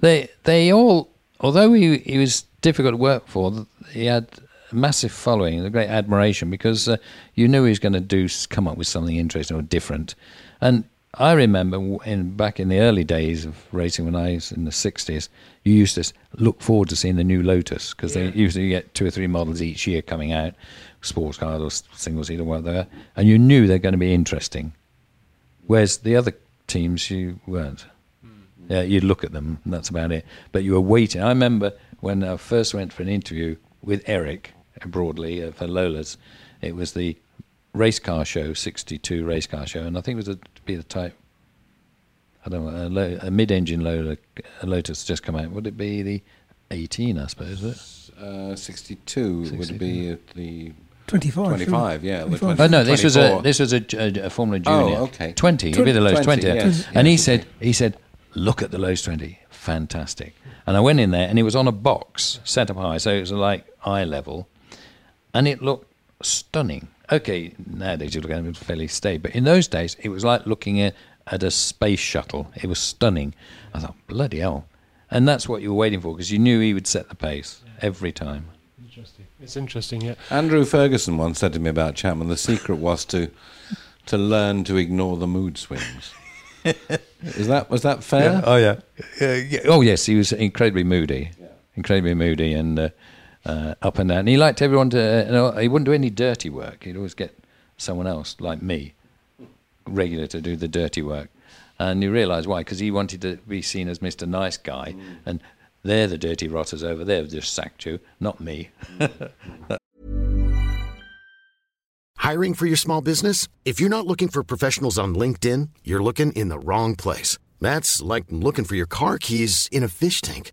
They they all, although he he was difficult to work for, he had massive following, and a great admiration because uh, you knew he was going to do come up with something interesting or different. And I remember in back in the early days of racing when I was in the sixties, you used to look forward to seeing the new Lotus because they usually get two or three models each year coming out, sports cars or single seat or whatever, and you knew they're going to be interesting. Whereas the other teams, you weren't. Yeah, you'd look at them, and that's about it. But you were waiting. I remember when I first went for an interview with Eric Broadley uh, for Lola's. It was the race car show, 62 race car show, and I think it was a, to be the type. I don't know, a, lo- a mid-engine Lola, a Lotus just come out. Would it be the 18? I suppose. Would it? Uh, 62 would be at the 25. 25, yeah. 25. 20 Oh no, this was a this was a, a, a Formula Oh, Junior. okay. Twenty, it'd be the Lotus 20, twenty. yes, and he said he said, look at the Lotus twenty, fantastic. And I went in there, and it was on a box set up high, so it was like eye level, and it looked stunning. Okay, nowadays you look at it, fairly stable, but in those days it was like looking at, at a space shuttle. It was stunning. I thought, bloody hell, and that's what you were waiting for because you knew he would set the pace every time. Interesting. It's interesting, yeah. Andrew Ferguson once said to me about Chapman, the secret was to to learn to ignore the mood swings. Is that was that fair? Oh yeah. yeah. Oh yes, he was incredibly moody, yeah. incredibly moody and uh, uh, up and down. And he liked everyone to. Uh, you know, he wouldn't do any dirty work. He'd always get someone else like me, regular to do the dirty work. And you realise why? Because he wanted to be seen as Mr. Nice Guy, and they're the dirty rotters over there. who've Just sacked you, not me. Hiring for your small business? If you're not looking for professionals on LinkedIn, you're looking in the wrong place. That's like looking for your car keys in a fish tank.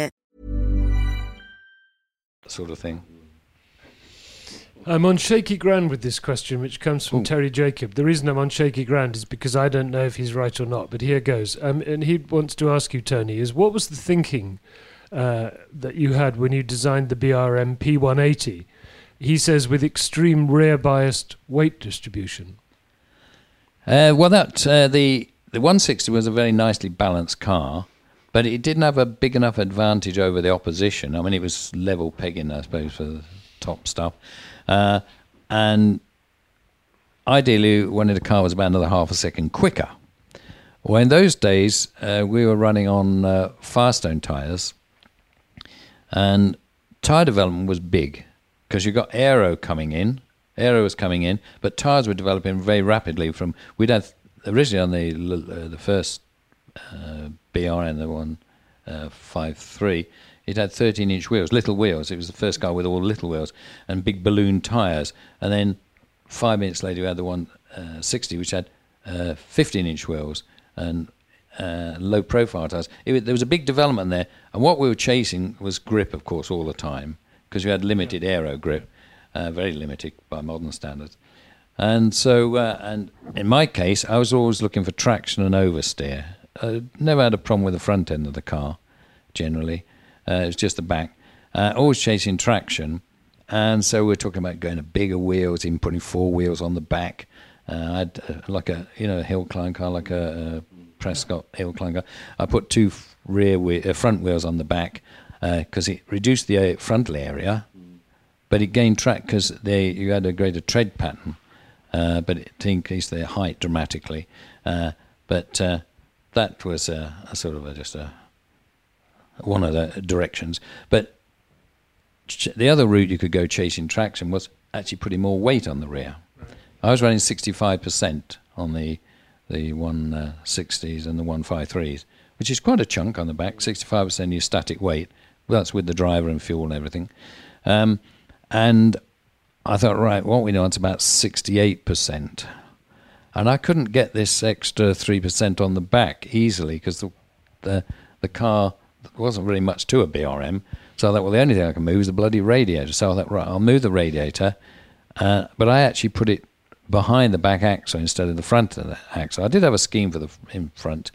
Sort of thing. I'm on shaky ground with this question, which comes from Terry Jacob. The reason I'm on shaky ground is because I don't know if he's right or not, but here goes. Um, and he wants to ask you, Tony, is what was the thinking uh, that you had when you designed the BRM P180? He says with extreme rear biased weight distribution. Uh, well, that uh, the the 160 was a very nicely balanced car, but it didn't have a big enough advantage over the opposition. I mean, it was level pegging, I suppose, for the top stuff, uh, and ideally, we wanted a car was about another half a second quicker. Well, in those days, uh, we were running on uh, Firestone tyres, and tyre development was big because you got aero coming in. Aero was coming in, but tyres were developing very rapidly. From we'd had originally on the uh, the first uh, BRM, the one uh, five three, it had 13 inch wheels, little wheels. It was the first car with all little wheels and big balloon tyres. And then five minutes later, we had the one uh, 60, which had uh, 15 inch wheels and uh, low profile tyres. It, there was a big development there. And what we were chasing was grip, of course, all the time because you had limited aero grip, uh, very limited by modern standards. And so, uh, and in my case, I was always looking for traction and oversteer. I never had a problem with the front end of the car, generally. Uh, it was just the back. Uh, always chasing traction. And so we're talking about going to bigger wheels, even putting four wheels on the back. Uh, I had uh, like a, you know, a hill climb car, like a, a Prescott hill climb car. I put two rear whe- uh, front wheels on the back because it reduced the uh, frontal area, but it gained track because they you had a greater tread pattern, uh, but it increased their height dramatically. Uh, but uh, that was a, a sort of a, just a one of the directions. But ch- the other route you could go chasing traction was actually putting more weight on the rear. I was running 65% on the the 160s and the 153s, which is quite a chunk on the back. 65% your static weight. Well, that's with the driver and fuel and everything. Um, and I thought, right, what we know, it's about 68%. And I couldn't get this extra 3% on the back easily because the, the, the car wasn't really much to a BRM. So I thought, well, the only thing I can move is the bloody radiator. So I thought, right, I'll move the radiator Uh, but I actually put it behind the back axle instead of the front of the axle. I did have a scheme for the in front,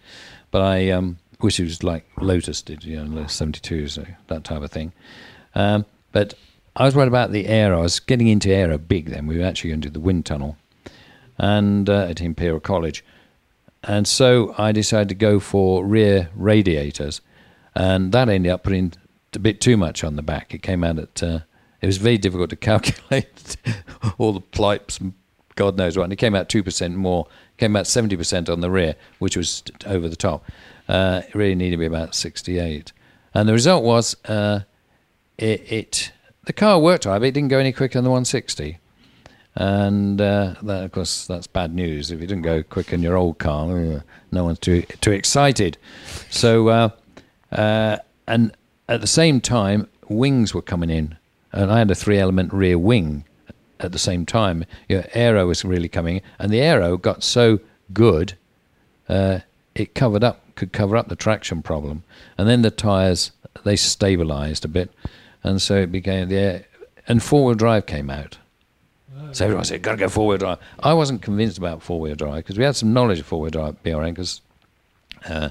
but I um, it was like Lotus did, you know, Lotus 72, so that type of thing. Um, but I was worried about the aero. I was getting into aero big then. We were actually going to do the wind tunnel and uh, at Imperial College. And so I decided to go for rear radiators, and that ended up putting a bit too much on the back. It came out at uh, it was very difficult to calculate all the pipes God knows what. And it came out two percent more. Came out seventy percent on the rear, which was over the top. Uh, it really needed to be about sixty-eight, and the result was uh, it, it the car worked all right, but it didn't go any quicker than the 160 and uh, that, of course that's bad news. If you didn't go quick in your old car, uh, no one's too too excited. So, uh, uh, and at the same time, wings were coming in, and I had a three-element rear wing. At the same time, your know, aero was really coming, and the aero got so good, uh, it covered up could cover up the traction problem, and then the tires they stabilized a bit, and so it became the air, and four-wheel drive came out. So everyone said, got to go four wheel drive. I wasn't convinced about four wheel drive because we had some knowledge of four wheel drive BRM because uh,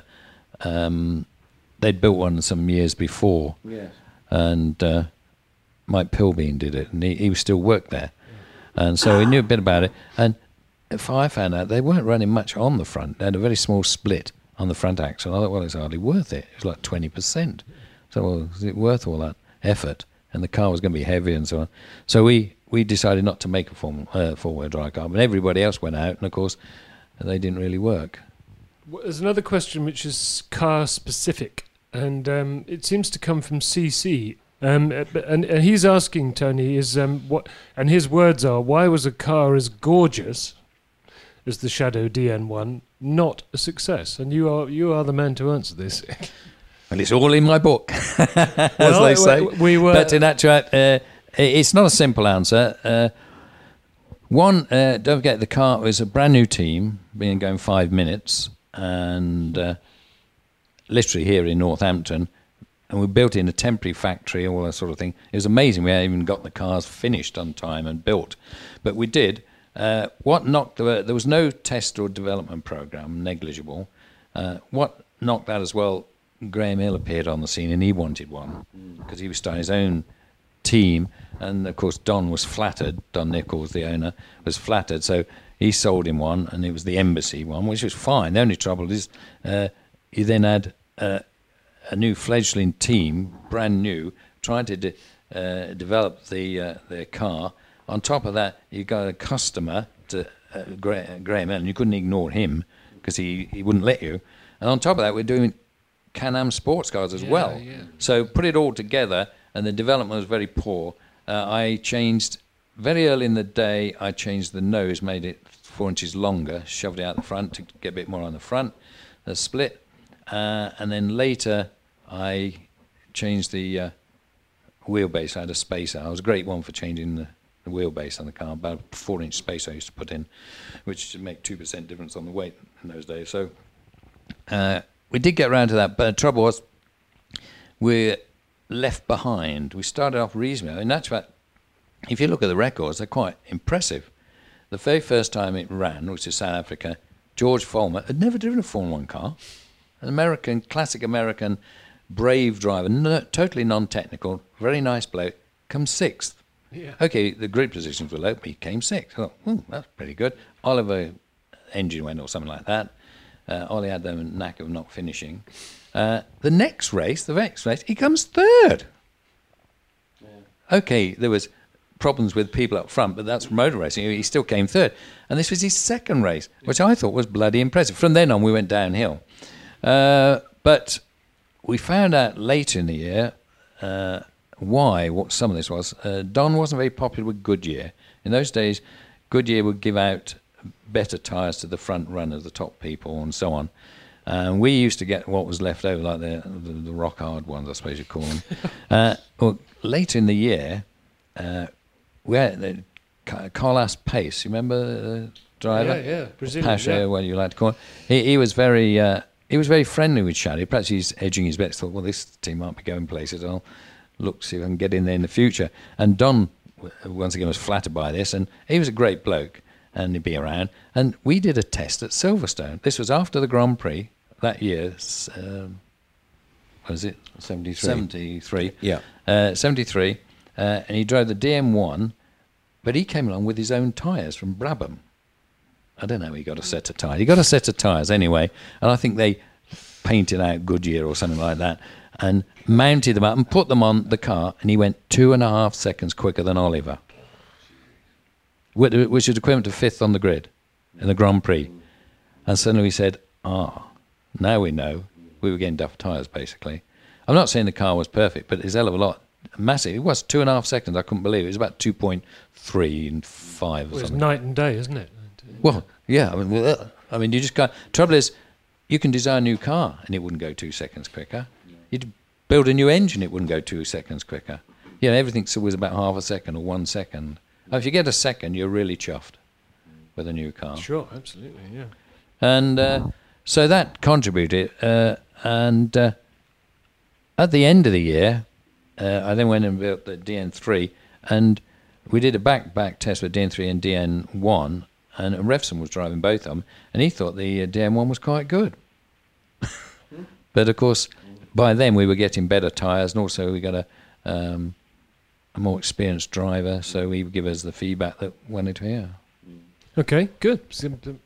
um, they'd built one some years before. Yes. And uh, Mike Pilbeam did it and he, he still worked there. And so he knew a bit about it. And if I found out they weren't running much on the front, they had a very small split on the front axle. I thought, well, it's hardly worth it. It's like 20%. So, well, is it worth all that effort? And the car was going to be heavy and so on. So we we decided not to make a four, uh, four-wheel drive car, but everybody else went out, and of course, they didn't really work. Well, There's another question which is car specific, and um, it seems to come from CC. Um, and, and he's asking Tony is um, what, and his words are: Why was a car as gorgeous as the Shadow DN1 not a success? And you are you are the man to answer this. And it's all in my book, as Well, they say. we- we were- but in actual, fact, uh, it's not a simple answer. Uh, one, uh, don't forget the car was a brand new team, been going five minutes, and uh, literally here in Northampton, and we built in a temporary factory, all that sort of thing. It was amazing. We hadn't even got the cars finished on time and built, but we did. Uh, what knocked the, there was no test or development program, negligible. Uh, what knocked that as well? Graham Hill appeared on the scene, and he wanted one because he was starting his own team, and of course Don was flattered. Don Nichols, the owner, was flattered, so he sold him one, and it was the Embassy one, which was fine. The only trouble is, uh, he then had uh, a new fledgling team, brand new, trying to de- uh, develop the uh, their car. On top of that, you got a customer to uh, Gra- Graham and you couldn't ignore him because he, he wouldn't let you. And on top of that, we're doing Can-Am sports cars as well. So put it all together, and the development was very poor. Uh, I changed very early in the day. I changed the nose, made it four inches longer, shoved it out the front to get a bit more on the front, the split, uh, and then later I changed the uh, wheelbase. I had a spacer. I was a great one for changing the, the wheelbase on the car. About a four-inch spacer I used to put in, which would make two percent difference on the weight in those days. So uh, we did get around to that, but the trouble was we're left behind. We started off reasonably. In actual fact, if you look at the records, they're quite impressive. The very first time it ran, which is South Africa, George Follmer had never driven a Formula One car. An American, classic American, brave driver, no, totally non-technical, very nice bloke, comes sixth. Yeah. Okay, the grid positions were low, but he came sixth. I thought, hmm, that's pretty good. Oliver engine went or something like that. Uh, Ollie had the knack of not finishing. Uh, the next race, the next race, he comes third. Okay, there was problems with people up front, but that's motor racing. He still came third, and this was his second race, which I thought was bloody impressive. From then on, we went downhill. Uh, but we found out later in the year uh, why what some of this was. Uh, Don wasn't very popular with Goodyear. In those days, Goodyear would give out better tyres to the front runners, the top people, and so on. And we used to get what was left over, like the the, the rock hard ones, I suppose you call them. uh, well, later in the year, uh, we had the Carlos Pace. You remember the driver? Yeah, yeah, Brazilian, Pasha, yeah. what you like to call him. He, he was very uh, he was very friendly with Shaddy. Perhaps he's edging his bets. Thought, well, this team might be going places. I'll look see if I can get in there in the future. And Don once again was flattered by this, and he was a great bloke, and he'd be around. And we did a test at Silverstone. This was after the Grand Prix that year. Um, what was it? 73. 73. Yeah. Uh, 73. Uh, and he drove the DN1, but he came along with his own tyres from Brabham. I don't know. He got a set of tyres. He got a set of tyres anyway, and I think they painted out Goodyear or something like that, and mounted them up and put them on the car, and he went two and a half seconds quicker than Oliver, which which is equivalent to fifth on the grid in the Grand Prix. And suddenly we said, "Ah, now we know." We were getting duff tyres basically. I'm not saying the car was perfect, but it's hell of a lot massive. It was two and a half seconds. I couldn't believe it. It was about two point three and five or Well, it's night and day, isn't it? Well, yeah. I mean, well, uh, I mean, you just can't. Trouble is, you can design a new car and it wouldn't go two seconds quicker. You'd build a new engine, it wouldn't go two seconds quicker. You know, everything's always about half a second or one second. If you get a second, you're really chuffed with a new car. Sure, absolutely, yeah. And uh, so that contributed. Uh, and uh, at the end of the year, uh, I then went and built the DN3, and we did a back-back test with DN3 and DN1, and Revson was driving both of them, and he thought the uh, DN1 was quite good. but of course, by then we were getting better tyres, and also we got a, um, a more experienced driver, so he would give us the feedback that wanted to hear. Okay, good.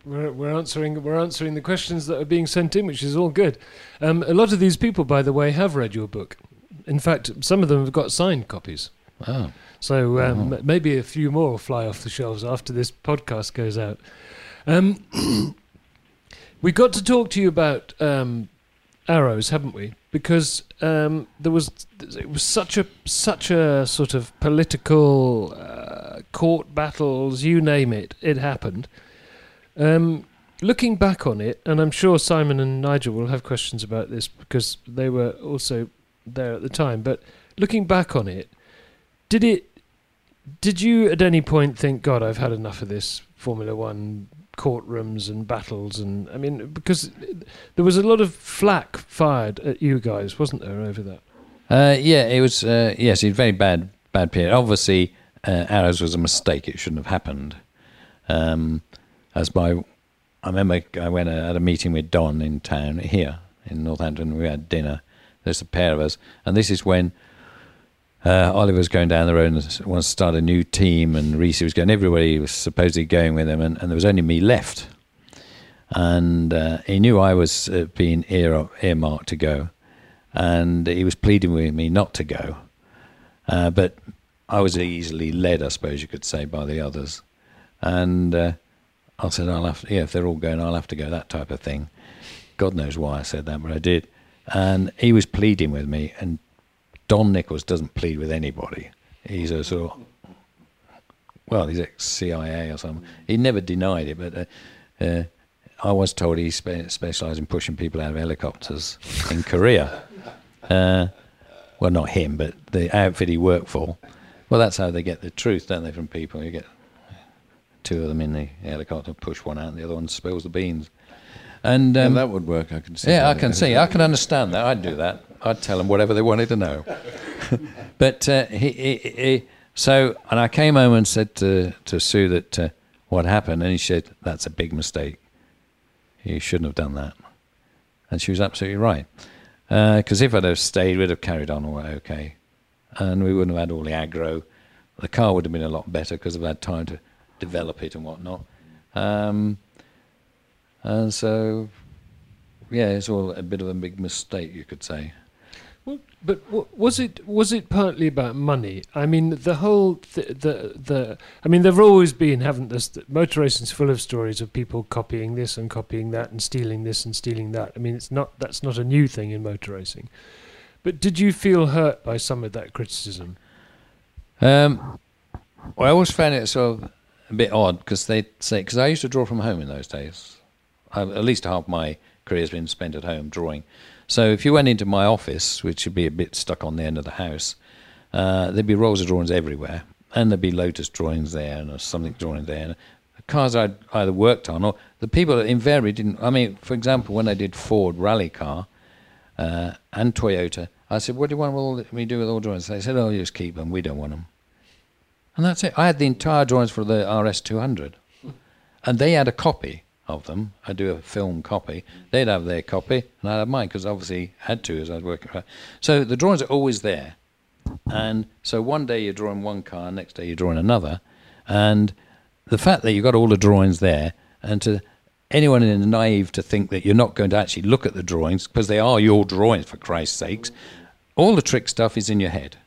We're, we're answering we're answering the questions that are being sent in, which is all good. Um, a lot of these people, by the way, have read your book. In fact, some of them have got signed copies. Oh, So um, m- maybe a few more will fly off the shelves after this podcast goes out. Um, we got to talk to you about um, arrows, haven't we? Because um, there was it was such a such a sort of political uh, court battles, you name it, it happened. Um, looking back on it, and I'm sure Simon and Nigel will have questions about this because they were also there at the time. But looking back on it, did it? Did you at any point think, God, I've had enough of this Formula One courtrooms and battles? And I mean, because there was a lot of flack fired at you guys, wasn't there, over that? Uh, yeah, it was. Uh, yes, it was very bad, bad period. Obviously, uh, Arrows was a mistake. It shouldn't have happened. Um, as by, I remember I went uh, at a meeting with Don in town here in Northampton. We had dinner. There's a pair of us, and this is when uh, Oliver was going down the road and wanted to start a new team, and Rees was going. Everybody was supposedly going with him, and, and there was only me left. And uh, he knew I was uh, being ear, earmarked to go and he was pleading with me not to go. Uh, but I was easily led, I suppose you could say, by the others. And uh, I said, I'll have to, yeah, if they're all going, I'll have to go, that type of thing. God knows why I said that, but I did. And he was pleading with me, and Don Nichols doesn't plead with anybody. He's a sort of, well, he's ex CIA or something. He never denied it, but uh, uh, I was told he spe- specialised in pushing people out of helicopters in Korea. Uh, well, not him, but the outfit he worked for. Well, that's how they get the truth, don't they, from people? You get two of them in the helicopter, push one out, and the other one spills the beans. And yeah, um, that would work. I can see. yeah, I can see. I can understand that. I'd do that. I'd tell them whatever they wanted to know. but uh, he, he, he, so, and I came home and said to to Sue that uh, what happened, and he said that's a big mistake. You shouldn't have done that. And she was absolutely right. Because if I'd have stayed, we'd have carried on all okay, and we wouldn't have had all the aggro. The car would have been a lot better because I've had time to develop it and whatnot. Um, and so, yeah, it's all a bit of a big mistake, you could say. Well, but was it was it partly about money? I mean, the whole th- the the. I mean, there've always been, haven't there? st- Motor racing's full of stories of people copying this and copying that and stealing this and stealing that. I mean, it's not that's not a new thing in motor racing. But did you feel hurt by some of that criticism? Um, well, I always found it sort of a bit odd because they say because I used to draw from home in those days. I, at least half my career has been spent at home drawing. So if you went into my office, which would be a bit stuck on the end of the house, uh, there'd be rolls of drawings everywhere, and there'd be Lotus drawings there and something drawing there. And the cars I'd either worked on or the people that invariably didn't. I mean, for example, when I did Ford rally car uh, and Toyota, I said, "What do you want all, me do with all drawings?" They said, "Oh, you just keep them. We don't want them." And that's it. I had the entire drawings for the RS200. And they had a copy of them. I do a film copy. They'd have their copy, and I'd have mine, because obviously I had to as I was working. for. So the drawings are always there. And so one day you're drawing one car, next day you're drawing another. And the fact that you've got all the drawings there, and to anyone in the naive to think that you're not going to actually look at the drawings, because they are your drawings, for Christ's sakes, all the trick stuff is in your head.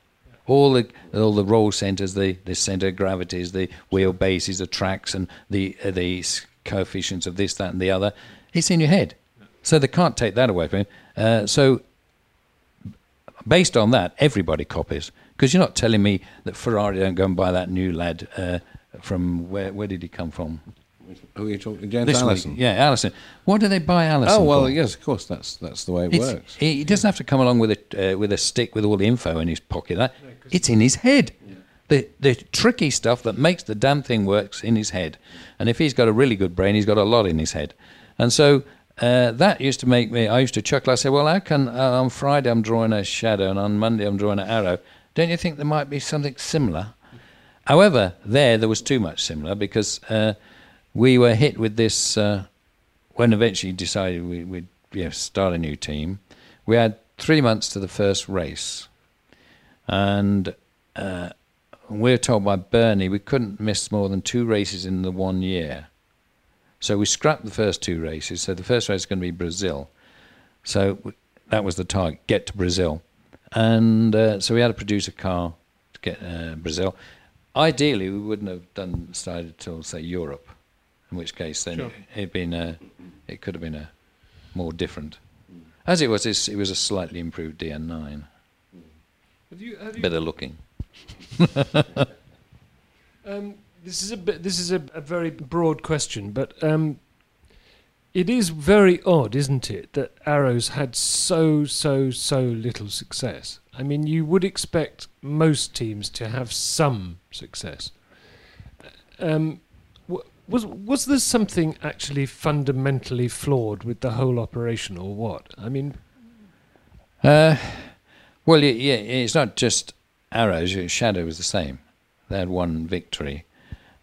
All the all the roll centers, the, the center of gravities, the wheel bases, the tracks, and the uh, the coefficients of this, that, and the other. It's in your head, so they can't take that away from you. Uh, so based on that, everybody copies. Because you're not telling me that Ferrari don't go and buy that new lad uh, from where? Where did he come from? Who are you talking? James This week. Allison. Yeah, Allison. What do they buy Allison? Oh well, for? yes, of course. That's that's the way it It's- works. He he doesn't have to come along with a uh, with a stick with all the info in his pocket. That it's in his head. The the tricky stuff that makes the damn thing works in his head. And if he's got a really good brain, he's got a lot in his head. And so uh, that used to make me. I used to chuckle. I said, "Well, how can uh, on Friday I'm drawing a shadow and on Monday I'm drawing an arrow? Don't you think there might be something similar?" However, there there was too much similar because uh, we were hit with this uh, when eventually decided we, we'd you know, start a new team. We had three months to the first race, and uh, we were told by Bernie we couldn't miss more than two races in the one year. So we scrapped the first two races. So the first race is going to be Brazil. So that was the target: get to Brazil, and uh, so we had to produce a car to get uh, Brazil. Ideally, we wouldn't have done started till say Europe, in which case then it, it'd been a, it could have been a more different. As it was, it's, it was a slightly improved DN9, Have you, have you, better looking. um, this is a bit, this is a, a very broad question, but um, it is very odd, isn't it, that Arrows had so so so little success. I mean, you would expect most teams to have some success. Um, w- was was there something actually fundamentally flawed with the whole operation, or what? I mean, Uh, well, y- yeah, it's not just arrows. Shadow was the same. They had one victory.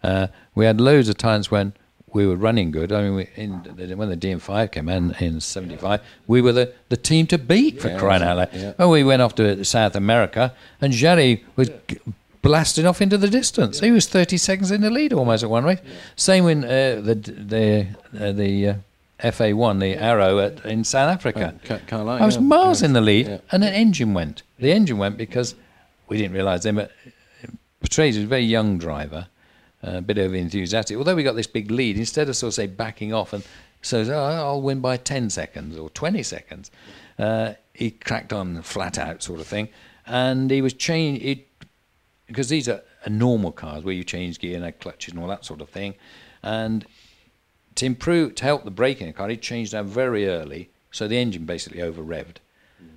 Uh, we had loads of times when we were running good. I mean, we, in, when the DN5 came in in '75, we were the, the team to beat for Yeah, crying out loud. yeah. Well, we went off to South America, and Jerry was g- blasting off into the distance. He was 30 seconds in the lead almost at one race. Same when uh, the the uh, the uh, FA1, the Arrow at, in South Africa. Uh, Ca- Carlisle, I was yeah, miles yeah, in the lead, yeah. and an engine went. The engine went because we didn't realise then, but Patrese was a very young driver, uh, a bit over enthusiastic. Although we got this big lead, instead of sort of say backing off and so oh, I'll win by 10 seconds or 20 seconds, uh, he cracked on flat out sort of thing, and he was changed because these are, are normal cars where you change gear and add clutches and all that sort of thing, and to improve to help the braking in the car, he changed that very early, so the engine basically over revved.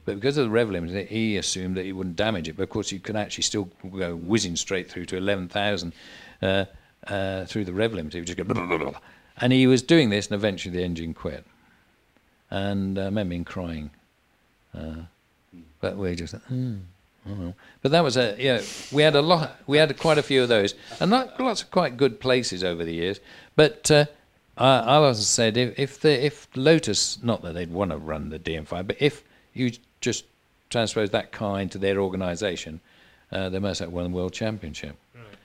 But because of the rev limit, he assumed that it wouldn't damage it. But of course, you can actually still go whizzing straight through to 11,000 uh, uh, through the rev limit. He would just go, blah, blah, blah, blah. and he was doing this, and eventually the engine quit. And uh, I remember him crying. Uh, but we just, hmm. Oh. But that was a yeah. We had a lot. We had quite a few of those, and not, lots of quite good places over the years. But uh, I, I also said if if, the, if Lotus, not that they'd want to run the DN5, but if you just transpose that car into their organisation, uh, they must have won the world championship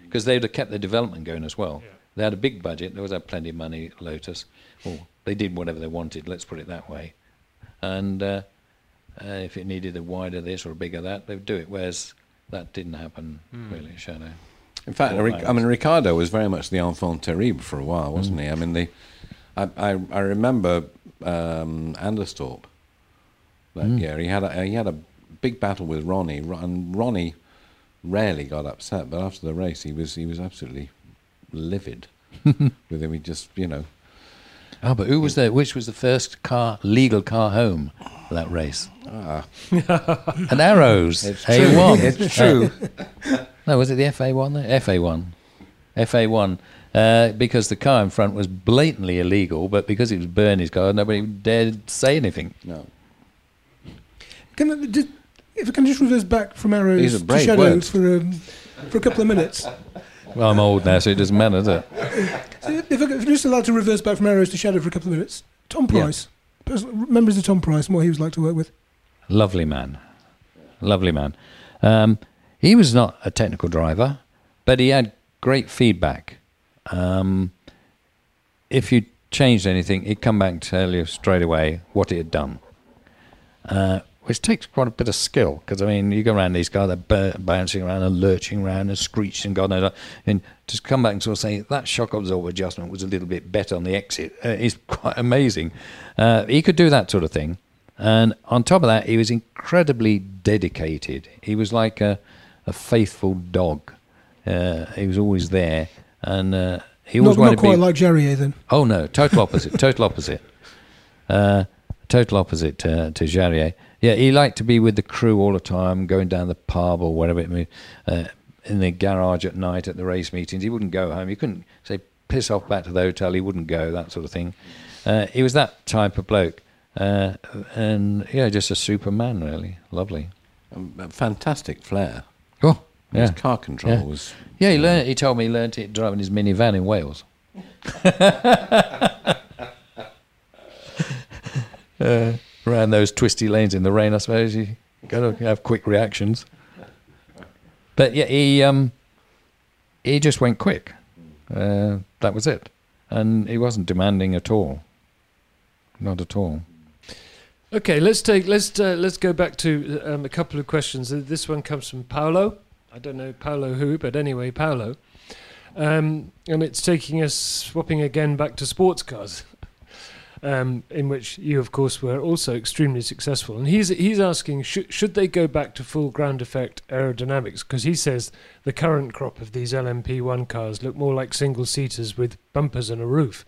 because they'd have kept the development going as well. They had a big budget. They always had plenty of money. Lotus, well, they did whatever they wanted. Let's put it that way. And uh, uh, if it needed a wider this or a bigger that, they would do it. Whereas that didn't happen really at Shadow. In fact, Or Ric- I mean, Riccardo was very much the enfant terrible for a while, wasn't he? I mean, the, I, I, I remember um, Anderstorp that year. He had a, he had a big battle with Ronnie, and Ronnie rarely got upset, but after the race, he was he was absolutely livid with him. He just, you know, Oh, but who was the which was the first car legal car home for that race? ah, An Arrows It's A1. true. It's true. Uh, no, was it the FA1? There? FA1. FA1. Uh, because the car in front was blatantly illegal, but because it was Bernie's car, nobody dared say anything. no. Can I, just, if I can just reverse back from arrows to shadows words. for um, for a couple of minutes. Well, I'm old now, so it doesn't matter, does it? So if, I, just allowed to reverse back from arrows to shadow for a couple of minutes, Tom Yeah. Pryce, person, memories of Tom Pryce and what he was like to work with. Lovely man. Lovely man. Um, he was not a technical driver, but he had great feedback. Um, if you changed anything, he'd come back and tell you straight away what he had done, uh, which takes quite a bit of skill. Because, I mean, you go around these guys, they're bouncing around and lurching around and screeching, God knows, what, and just come back and sort of say, that shock absorber adjustment was a little bit better on the exit. Uh, it's quite amazing. Uh, he could do that sort of thing. And on top of that, he was incredibly dedicated. He was like a, a faithful dog. Uh, he was always there, and uh, he always Not, wanted not to be. quite like Jarier then. Oh no, total opposite. total opposite. Uh, total opposite to, to Jarier. Yeah, he liked to be with the crew all the time, going down the pub or whatever it may, uh, in the garage at night at the race meetings. He wouldn't go home. He couldn't say piss off back to the hotel. He wouldn't go. That sort of thing. Uh, he was that type of bloke, uh, and yeah, just a superman. Really lovely. Um, fantastic flair. Oh, His yeah. car control Yeah. was. Yeah, he learned. He told me he learned it driving his minivan in Wales. uh, around those twisty lanes in the rain, I suppose you got to have quick reactions. But yeah, he um, he just went quick. Uh, that was it, and he wasn't demanding at all. Not at all. Okay, let's take let's uh, let's go back to um, a couple of questions. Uh, This one comes from Paolo. I don't know Paolo who, but anyway, Paolo. Um, and it's taking us swapping again back to sports cars, um, in which you, of course, were also extremely successful. And he's he's asking should should they go back to full ground effect aerodynamics? Because he says the current crop of these LMP1 cars look more like single seaters with bumpers and a roof.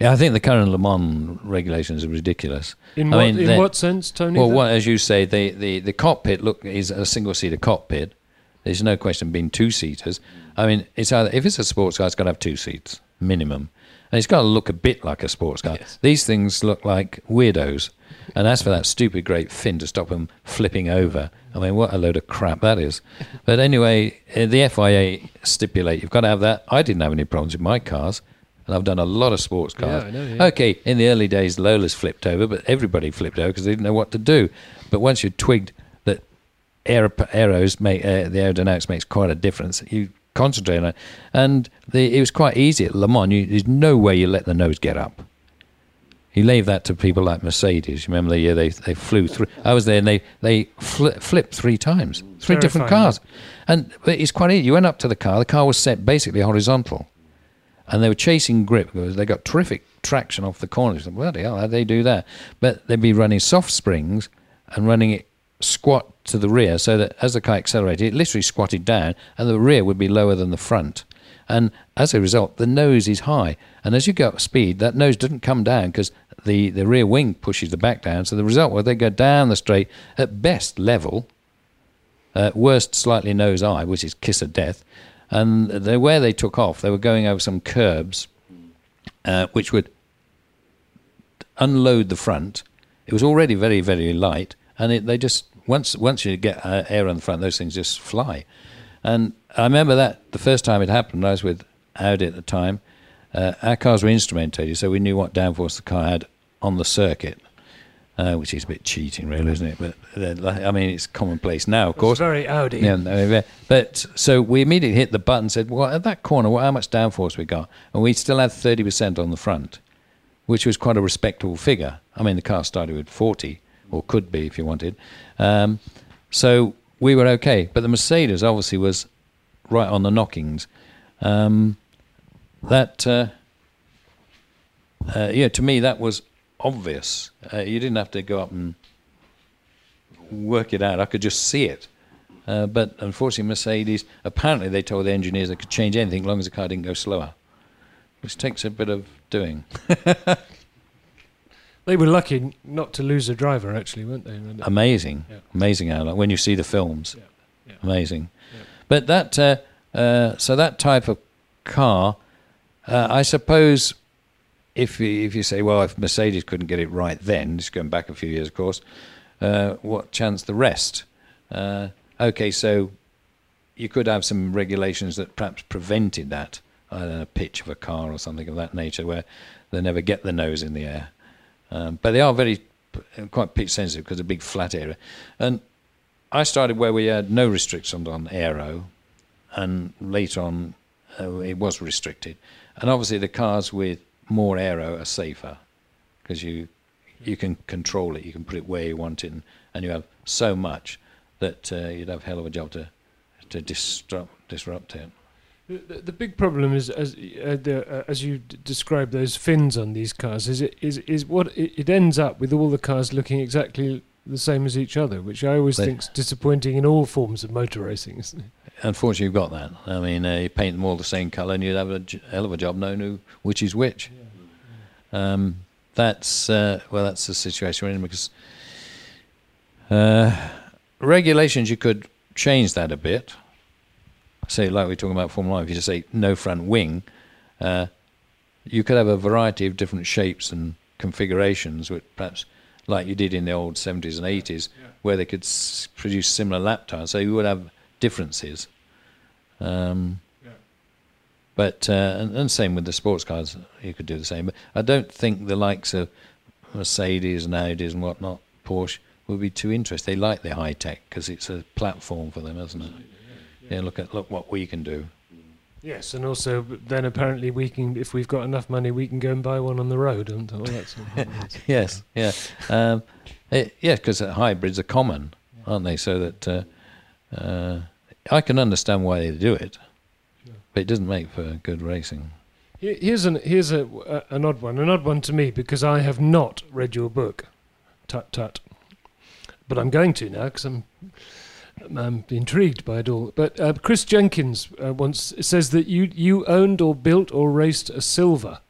Yeah, I think the current Le Mans regulations are ridiculous. In I what mean, in what sense, Tony? Well, what, as you say, the, the, the cockpit look is a single seater cockpit. There's no question being two seaters. I mean, it's either if it's a sports car, it's got to have two seats minimum, and it's got to look a bit like a sports car. These things look like weirdos, and as for that stupid great fin to stop them flipping over, I mean, what a load of crap that is. But anyway, uh, the FIA stipulate you've got to have that. I didn't have any problems with my cars. And I've done a lot of sports cars. I know, yeah. Okay, in the early days, Lola's flipped over, but everybody flipped over because they didn't know what to do. But once you twigged that aero, arrows make uh, the aerodynamics makes quite a difference, you concentrate on it. And the, it was quite easy at Le Mans. You, there's no way you let the nose get up. You leave that to people like Mercedes. Remember the year they they flew through? I was there, and they they fli flipped three times, three different cars. And it's quite easy. You went up to the car. The car was set basically horizontal and they were chasing grip because they got terrific traction off the corners. Bloody hell, how'd they do that? But they'd be running soft springs and running it squat to the rear so that as the car accelerated, it literally squatted down and the rear would be lower than the front. And as a result, the nose is high. And as you go up speed, that nose doesn't come down because the, the rear wing pushes the back down. So the result was they go down the straight, at best level, uh, worst slightly nose eye, which is kiss of death. And where they took off, they were going over some curbs, uh, which would unload the front. It was already very, very light, and it, they just once once you get uh, air on the front, those things just fly. And I remember that the first time it happened, I was with Audi at the time. Uh, our cars were instrumentated, so we knew what downforce the car had on the circuit, uh, which is a bit cheating, really, isn't it? But uh, I mean, it's commonplace now, of It's course. very Audi. Yeah, but so we immediately hit the button, said, "Well, at that corner, what, how much downforce we got?" And we still had thirty percent on the front, which was quite a respectable figure. I mean, the car started with forty, or could be if you wanted. Um, so we were okay, but the Mercedes obviously was right on the knockings. Um, that, uh, uh, yeah, to me that was obvious. Uh, you didn't have to go up and work it out. I could just see it. Uh, but unfortunately, Mercedes, apparently they told the engineers they could change anything as long as the car didn't go slower, which takes a bit of doing. They were lucky not to lose a driver, actually, weren't they? Amazing, Yeah. amazing how when you see the films, Yeah, yeah. amazing. But that, uh, uh, so that type of car, uh, I suppose, if you, if you say, well, if Mercedes couldn't get it right then, just going back a few years, of course, uh, what chance the rest? Uh, okay, so you could have some regulations that perhaps prevented that. I don't know, pitch of a car or something of that nature, where they never get the nose in the air. Um, but they are very quite pitch sensitive because a big flat area. And I started where we had no restrictions on aero, and later on uh, it was restricted. And obviously the cars with more aero are safer because you you can control it, you can put it where you want it, and, and you have so much that uh, you'd have a hell of a job to to disrupt disrupt it. The, the big problem is, as uh, the, uh, as you d- describe those fins on these cars, is it is is what it, it ends up with all the cars looking exactly the same as each other, which I always think is disappointing in all forms of motor racing. Isn't it? Unfortunately, you've got that. I mean, uh, you paint them all the same colour, and you'd have a j- hell of a job knowing who, which is which. Um, that's uh, well, that's the situation we're in because uh, regulations you could change that a bit. Say, like we're talking about Formula One, if you just say no front wing, uh, you could have a variety of different shapes and configurations, which perhaps like you did in the old 70s and 80s, where they could s- produce similar lap times. So you would have differences. Um, But uh, and, and same with the sports cars, you could do the same. But I don't think the likes of Mercedes and Audis and whatnot, Porsche, would be too interested. They like the high tech because it's a platform for them, isn't it? Yeah, look at look what we can do. Yes, and also then apparently we can, if we've got enough money, we can go and buy one on the road and all that sort of yes, yeah, um, it, yeah, because hybrids are common, aren't they? So that uh, uh, I can understand why they do it, but it doesn't make for good racing. Here's an here's a, a an odd one, an odd one to me because I have not read your book, tut tut, but I'm going to now because I'm I'm intrigued by it all. But uh, Chris Jenkins uh, once says that you you owned or built or raced a Sylva.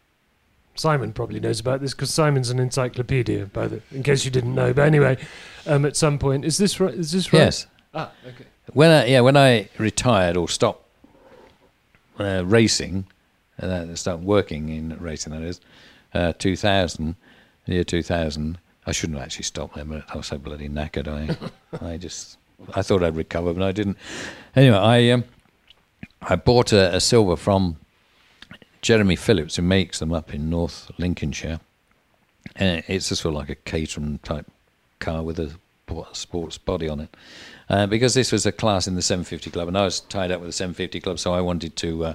Simon probably knows about this because Simon's an encyclopedia. By the in case you didn't know, but anyway, um, at some point is this right? Is this right? Yes, Ah, okay. when I yeah when I retired or stopped uh, racing, uh, stopped working in racing that is, uh, 2000, the year 2000. I shouldn't have actually stopped then, but I was so bloody knackered. I I just I thought I'd recover, but I didn't. Anyway, I um, I bought a, a Sylva from Jeremy Phillips, who makes them up in North Lincolnshire. And it's just sort of like a Caterham type car with a sports body on it. Uh, because this was a class in the 750 club, and I was tied up with the 750 club, so I wanted to uh,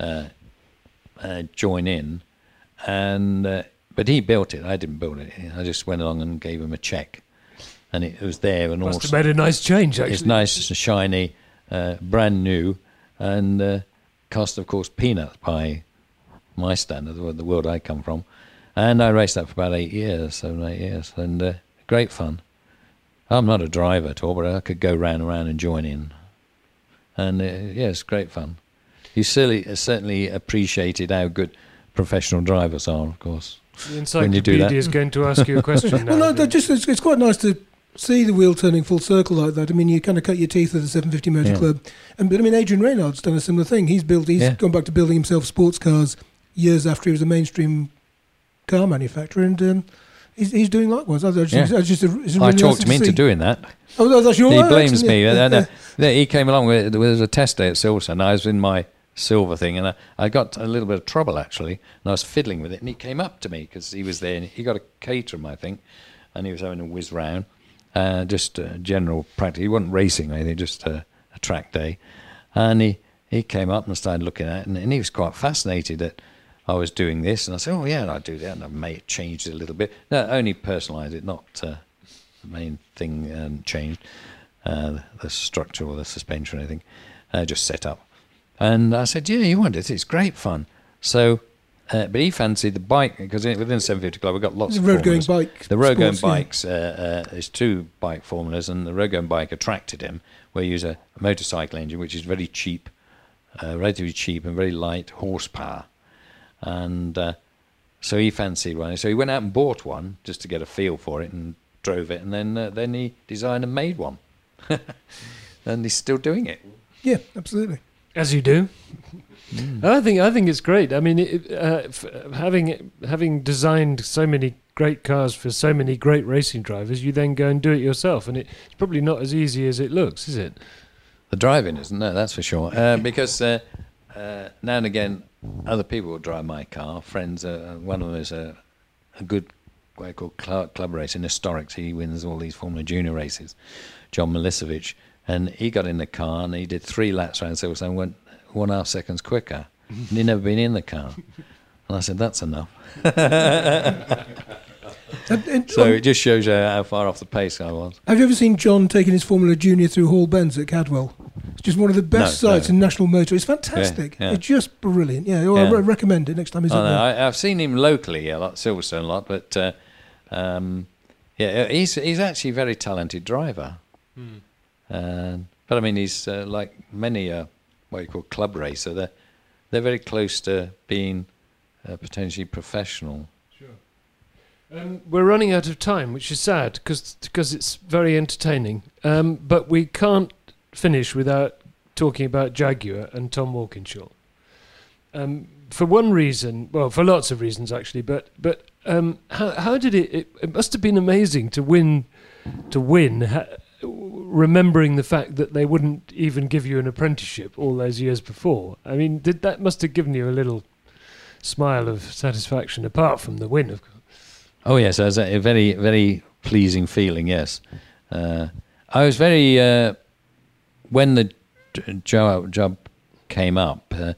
uh, uh, join in. And uh, but he built it. I didn't build it. I just went along and gave him a check, and it was there and all. Must have made a nice change actually. It's nice and shiny, uh, brand new, and uh, cost, of course, peanuts by my standard, the the world I come from. And I raced that for about eight years, seven, eight years, and uh, great fun. I'm not a driver at all, but I could go round and round and join in. And uh, yeah, it's great fun. You certainly, certainly appreciated how good professional drivers are, of course. The when you do encyclopedia that. is going to ask you a question now. Well, no, just it's, it's quite nice to see the wheel turning full circle like that. I mean, you kind of cut your teeth at the 750 Motor Yeah. Club, and but I mean, Adrian Reynard's done a similar thing. He's built, he's Yeah. gone back to building himself sports cars years after he was a mainstream car manufacturer, and um, he's, he's doing likewise. I just, Yeah. I just, I really nice talked to him into doing that. Oh, that- that's your he right, blames me. yeah, he came along with there was a test day at Silverstone. I was in my Sylva thing, and I, I got a little bit of trouble actually, and I was fiddling with it, and he came up to me because he was there, and he got a Caterham, I think, and he was having a whiz round, uh, just uh, general practice. He wasn't racing or anything, just uh, a track day, and he he came up and started looking at it, and, and he was quite fascinated that. I was doing this, and I said, "Oh yeah, I do that." And I may have changed it a little bit. No, only personalised it, not uh, the main thing um, changed, uh, the structure or the suspension or anything, uh, just set up. And I said, yeah, you want it? It's great fun. So, uh, but he fancied the bike because within 750 Club we've got lots It's of a road going formulas. bike. The road going sports, yeah. bikes, uh, uh, there's two bike formulas, and the road going bike attracted him, where you use a, a motorcycle engine, which is very cheap, uh, relatively cheap and very light horsepower. And uh, so he fancied one. So he went out and bought one just to get a feel for it and drove it, and then uh, then he designed and made one, and he's still doing it. Yeah, absolutely. As you do. Hmm. I think I think it's great. I mean, it, uh, f- having having designed so many great cars for so many great racing drivers, you then go and do it yourself, and it's probably not as easy as it looks, is it? The driving isn't, no, that's for sure. Uh, because uh, uh, now and again, other people will drive my car. Friends, uh, one of them is a, a good, what I call club, Racing Historics. He wins all these Formula Junior races, John Milicevic. And he got in the car and he did three laps around Silverstone went one and a half seconds quicker. and he'd never been in the car. And I said, that's enough. And- and So it just shows you how far off the pace I was. have you ever seen John taking his Formula Junior through Hall Bends at Cadwell? It's just one of the best No, no. sites in national motor. It's fantastic. yeah. It's just brilliant. Yeah, well, I re- recommend it next time he's Oh, up no, there. I, I've seen him locally a lot, Silverstone a lot, but uh, um, yeah, he's he's actually a very talented driver. Uh, but I mean, he's uh, like many uh, what you call club racer. They're they're very close to being uh, potentially professional. Sure. Um, we're running out of time, which is sad because it's very entertaining. Um, but we can't finish without talking about Jaguar and Tom Walkinshaw. Um, for one reason, well, for lots of reasons actually, but but um, how how did it, it? It must have been amazing to win, to win, ha, remembering the fact that they wouldn't even give you an apprenticeship all those years before. I mean, did that must have given you a little smile of satisfaction apart from the win, of course. Oh yes, it was a very very pleasing feeling. Yes, uh, I was very uh, when the job job came up. Uh,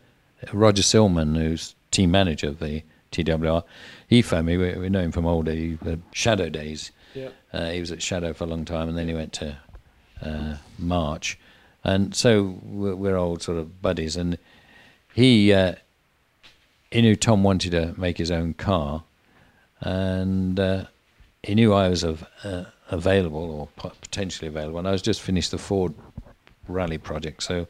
Roger Silman, who's team manager of the TWR, he phoned me. We, we know him from old uh, Shadow days. Yeah. Uh, he was at Shadow for a long time, and then he went to uh, March, and so we're, we're old sort of buddies. And he uh, he knew Tom wanted to make his own car, and uh, he knew I was av- uh, available or po- potentially available, and I was just finished the Ford Rally project, so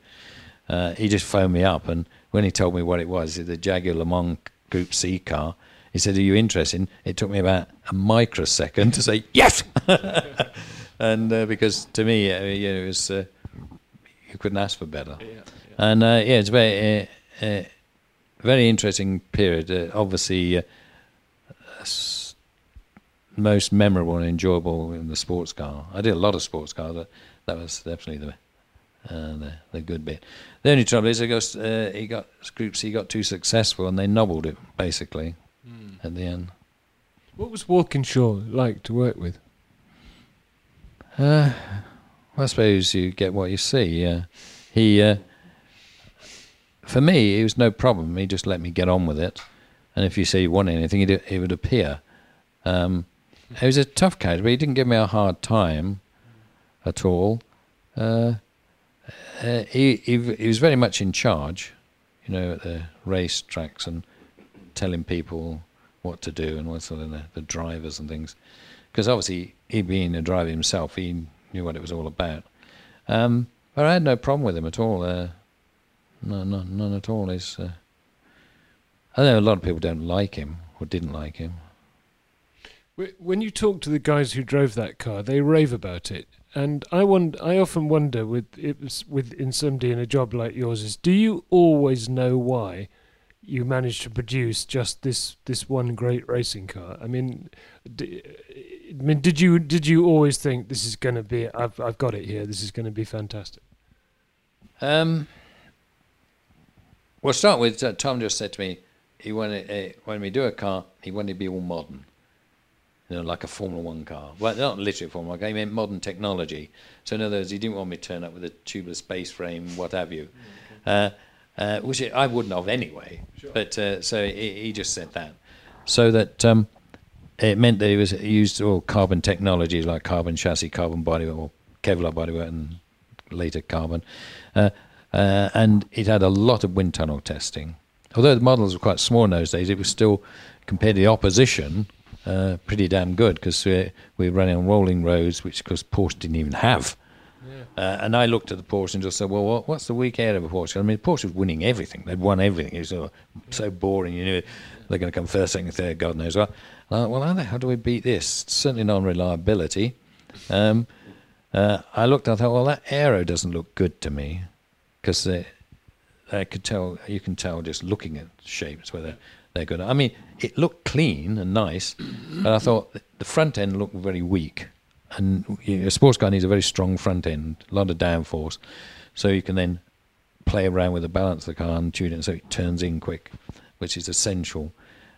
uh, he just phoned me up, and when he told me what it was, the Jaguar Le Mans Group C car, he said, "Are you interested?" It took me about a microsecond to say yes, and uh, because to me, uh, you know, it was uh, you couldn't ask for better, and uh, yeah, it's very. Uh, uh, very interesting period. Uh, obviously, uh, s- most memorable and enjoyable in the sports car. I did a lot of sports cars. But that was definitely the, uh, the the good bit. The only trouble is, he got uh, he got Group C got too successful, and they nobbled it basically at the end. What was Walkinshaw like to work with? Uh, well, I suppose you get what you see. Uh, he, uh, for me, it was no problem. He just let me get on with it, and if you say you want anything, it, would appear. Um, he was a tough character, but he didn't give me a hard time at all. Uh, uh, he, he he was very much in charge, you know, at the race tracks and telling people what to do and what sort of the, the drivers and things because obviously he being a driver himself, he knew what it was all about. Um, but I had no problem with him at all. Uh, no, no, none at all. He's, uh, I know a lot of people don't like him or didn't like him. When you talk to the guys who drove that car, they rave about it, and I wonder. I often wonder with it was with in somebody in a job like yours is do you always know why you managed to produce just this this one great racing car? I mean, d- I mean, did you did you always think this is going to be? I've I've got it here. This is going to be fantastic. Um, well, start with uh, Tom just said to me he wanted uh, when we do a car, he wanted to be all modern, you know, like a Formula One car. Well, not literally Formula One car. He meant modern technology. So in other words, he didn't want me to turn up with a tubeless base frame, what have you, uh, uh, which I wouldn't have anyway. But uh, so he, he just said that, so that. Um, it meant that he was used all carbon technologies like carbon chassis, carbon bodywork, or Kevlar bodywork, and later carbon. Uh, uh, and it had a lot of wind tunnel testing. Although the models were quite small in those days, it was still, compared to the opposition, uh, pretty damn good because we, we were running on rolling roads, which of course Porsche didn't even have. Uh, and I looked at the Porsche and just said, well, what, what's the weak area of a Porsche? I mean, Porsche was winning everything. They'd won everything. It was so, so boring. You knew they're going to come first, second, third, God knows what. Well, how, the hell do we beat this? Certainly not on reliability. Um, uh, I looked and I thought, well, that aero doesn't look good to me because I could tell, you can tell just looking at shapes whether they're good. I mean, it looked clean and nice, but I thought the front end looked very weak. And a sports car needs a very strong front end, a lot of downforce. so you can then play around with the balance of the car and tune it so it turns in quick, which is essential.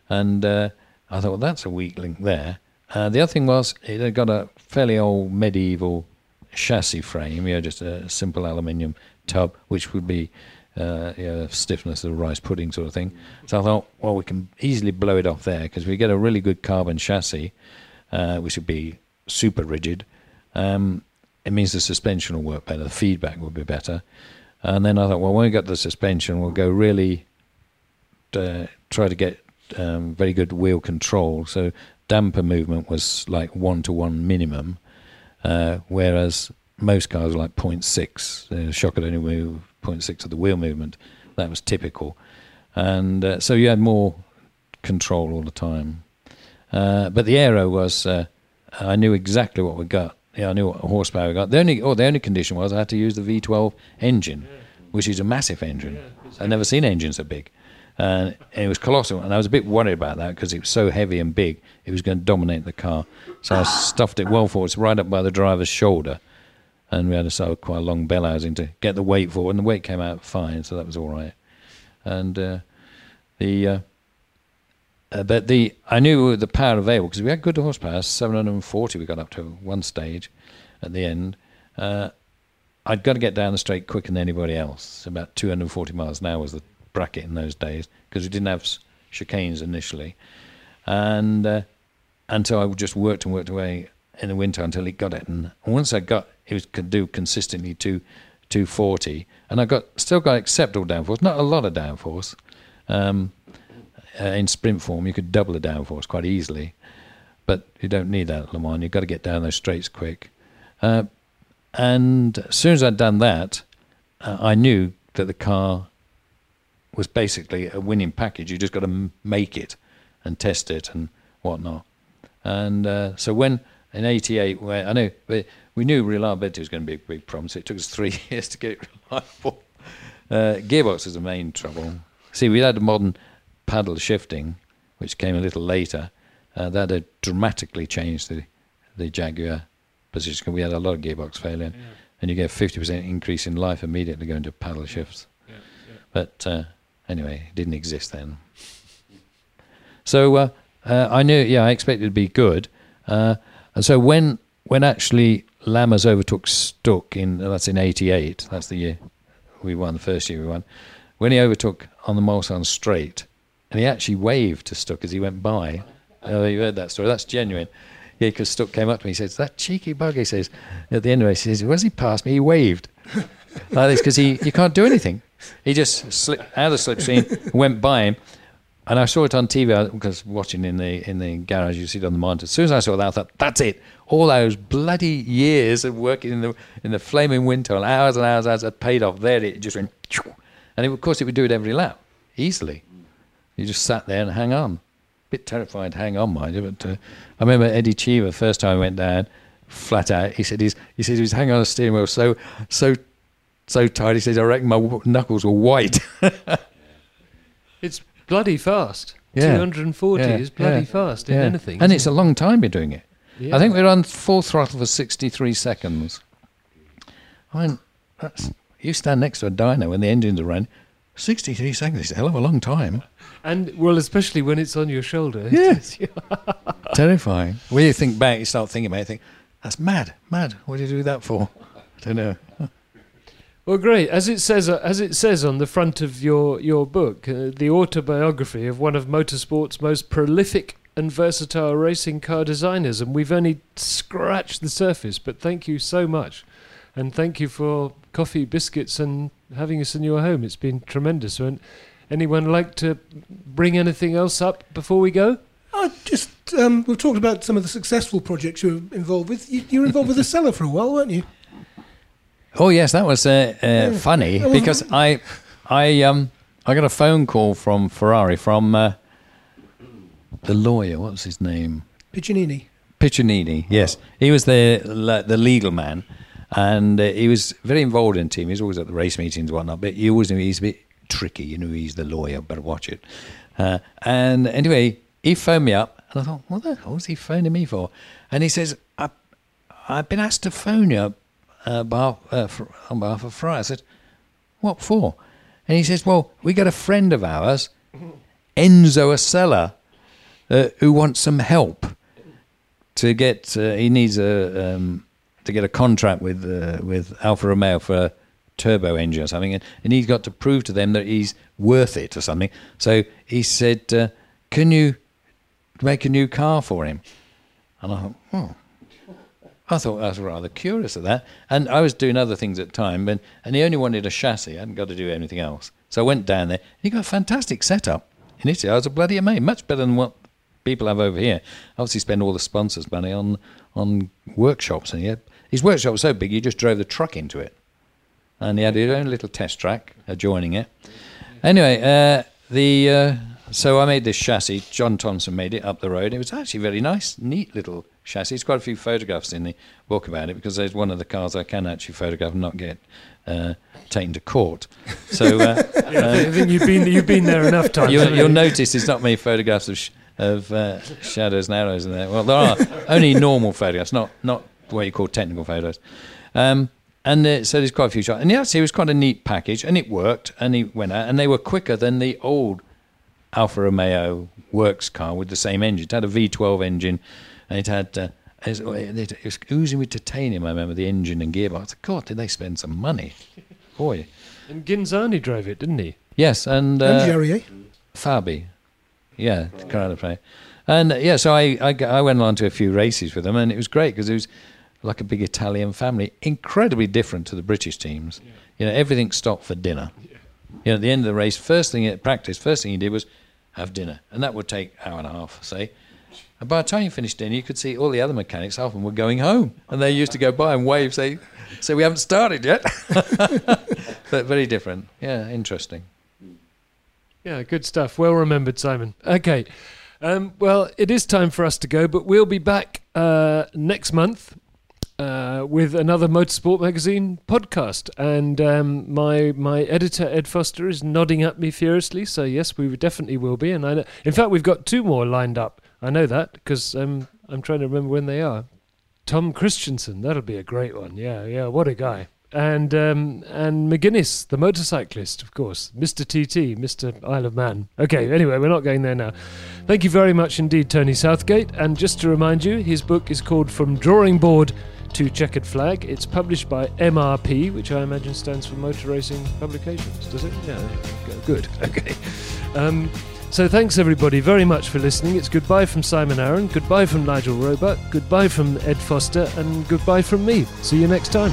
And uh, I thought, well, that's a weak link there. Uh, the other thing was it had got a fairly old medieval chassis frame, you know, just a simple aluminium tub, which would be uh, you know, stiffness of rice pudding sort of thing. So I thought, well, we can easily blow it off there because we get a really good carbon chassis, uh, which would be super rigid. Um, it means the suspension will work better, the feedback will be better. And then I thought, well, when we got the suspension, we'll go really uh, try to get um, very good wheel control. So damper movement was like one to one minimum, uh, whereas most cars were like 0.6. Uh, shock could only move 0.6 of the wheel movement. That was typical. And uh, so you had more control all the time. Uh, but the aero was, uh, I knew exactly what we got. Yeah, I knew what horsepower we got. The only, oh, the only condition was I had to use the V12 engine, which is a massive engine. I'd never seen engines so big. Uh, and it was colossal. And I was a bit worried about that because it was so heavy and big, it was going to dominate the car. So I stuffed it well forward, right up by the driver's shoulder. And we had a sort of quite a long bell housing to get the weight forward. And the weight came out fine, so that was all right. And uh, the. Uh, uh, but the I knew the power available because we had good horsepower, 740 we got up to one stage at the end. Uh, I'd got to get down the straight quicker than anybody else. About 240 miles an hour was the bracket in those days because we didn't have chicanes initially. And uh, until I just worked and worked away in the winter until it got it. And once I got it was could do consistently to 240, and I got still got acceptable downforce, not a lot of downforce. Um, uh, in sprint form, you could double the downforce quite easily, but you don't need that at Le Mans. You've got to get down those straights quick. Uh, and as soon as I'd done that, uh, I knew that the car was basically a winning package. You just got to make it and test it and whatnot. And uh, so when in '88, where I know we, we knew reliability was going to be a big problem, so it took us three years to get it reliable. Uh, gearbox was the main trouble. See, we had a modern paddle shifting, which came a little later, uh, that had dramatically changed the, the Jaguar position. We had a lot of gearbox failure, yeah. and you get a 50% increase in life immediately going to paddle shifts. Yeah, yeah. But uh, anyway, it didn't exist then. So uh, uh, I knew, yeah, I expected it to be good. Uh, and so when when actually Lammers overtook Stuck in that's in '88, that's the year we won, the first year we won. When he overtook on the Mulsanne Straight, and he actually waved to Stuck as he went by. Oh, you heard that story? That's genuine. Yeah, because Stuck came up to me. He says, "That cheeky bug." He says, at the end of it, he says, "Was he passed me? He waved." like this because he you can't do anything. He just slipped out of the slipstream, went by him, and I saw it on TV because watching in the in the garage. You see it on the monitor. As soon as I saw that, I thought, "That's it." All those bloody years of working in the in the flaming winter, hours and hours, hours, had paid off. There, it just went, and it, of course, it would do it every lap easily. You just sat there and hang on. A Bit terrified, hang on, mind you. But uh, I remember Eddie Cheever first time I went down, flat out. He said he's, he said he was hanging on the steering wheel so so so tight. He says I reckon my knuckles were white. it's bloody fast. Yeah. 240 yeah. is bloody yeah. fast in anything. And it's it? a long time you're doing it. I think we're on full throttle for 63 seconds. I mean, you stand next to a dyno when the engines are running. 63 seconds is a hell of a long time. And well, especially when it's on your shoulder. Yeah. Terrifying. When you think back, you start thinking about it, you think, that's mad, mad. What did you do that for? I don't know. Well, great. As it says, uh, as it says on the front of your your book, uh, the autobiography of one of motorsport's most prolific and versatile racing car designers, and we've only scratched the surface. But thank you so much, and thank you for coffee, biscuits, and having us in your home. It's been tremendous. And Anyone like to bring anything else up before we go? Uh, just um, we've talked about some of the successful projects you were involved with. You, you were involved with the Osella for a while, weren't you? Oh yes, that was uh, uh, yeah. funny because I, I, um, I got a phone call from Ferrari from uh, the lawyer. What was his name? Piccinini. Piccinini. Yes, he was the the legal man, and uh, he was very involved in the team. He was always at the race meetings and whatnot. But he always knew he's a bit tricky. You know, he's the lawyer, better watch it. Uh, and anyway, he phoned me up, and I thought, what the hell is he phoning me for? And he says, I, I've been asked to phone you uh, behalf, uh, for, on behalf of Fry. I said, what for? And he says, well, we got a friend of ours, Enzo Osella, uh, who wants some help to get. Uh, he needs a um, to get a contract with uh, with Alfa Romeo for a turbo engine or something, and, and he's got to prove to them that he's worth it or something. So he said, uh, "Can you make a new car for him?" And I thought, oh. I thought I was rather curious of that. And I was doing other things at the time, and, and he only wanted a chassis. I hadn't got to do anything else. So I went down there, and he got a fantastic setup in Italy. I was a bloody amazed, much better than what people have over here. Obviously, spend all the sponsors' money on on workshops, and had, his workshop was so big, he just drove the truck into it, and he had his own little test track adjoining it. Anyway, uh, the uh, so I made this chassis. John Thompson made it up the road. It was actually very nice, neat little chassis. There's quite a few photographs in the book about it because there's one of the cars I can actually photograph and not get uh, taken to court. So uh, I think you've been you've been there enough times. you'll, you'll notice it's not many photographs of, sh- of uh, shadows and arrows in there. Well, there are only normal photographs, not not what you call technical photos. Um, and uh, so there's quite a few shots. And yes, it was quite a neat package, and it worked, and it went out, and they were quicker than the old Alfa Romeo works car with the same engine. It had a V12 engine, and it had. Uh, it was- oozing with titanium. I remember the engine and gearbox. God, did they spend some money? Boy, And Ghinzani drove it, didn't he? yes, and uh, and Jerry? Fabi. Yeah, Corrado play. And uh, yeah, so I I went along to a few races with them, and it was great because it was like a big Italian family, incredibly different to the British teams. You know, everything stopped for dinner. You know, at the end of the race, first thing at practice, first thing he did was have dinner, and that would take an hour and a half, say. And by the time you finished dinner, you could see all the other mechanics, half of them were going home, and they used to go by and wave, say, "So we haven't started yet." but very different. Yeah, interesting. Yeah, good stuff. Well remembered, Simon. Okay. Um, well, it is time for us to go, but we'll be back uh, next month uh, with another Motorsport Magazine podcast. And um, my my editor Ed Foster is nodding at me furiously. So yes, we definitely will be. And I know, in fact, we've got two more lined up. I know that because um, I'm trying to remember when they are. Tom Kristensen, that'll be a great one. Yeah, yeah, what a guy. And um, and McGuinness, the motorcyclist, of course, Mr. TT, Mr. Isle of Man. Okay, anyway, we're not going there now. Thank you very much indeed, Tony Southgate. And just to remind you, his book is called From Drawing Board to Checkered Flag. It's published by MRP, which I imagine stands for Motor Racing Publications. Does it? Yeah, go. good. Okay. Um, so thanks everybody very much for listening. It's goodbye from Simon Arron, goodbye from Nigel Roebuck, goodbye from Ed Foster, and goodbye from me. See you next time.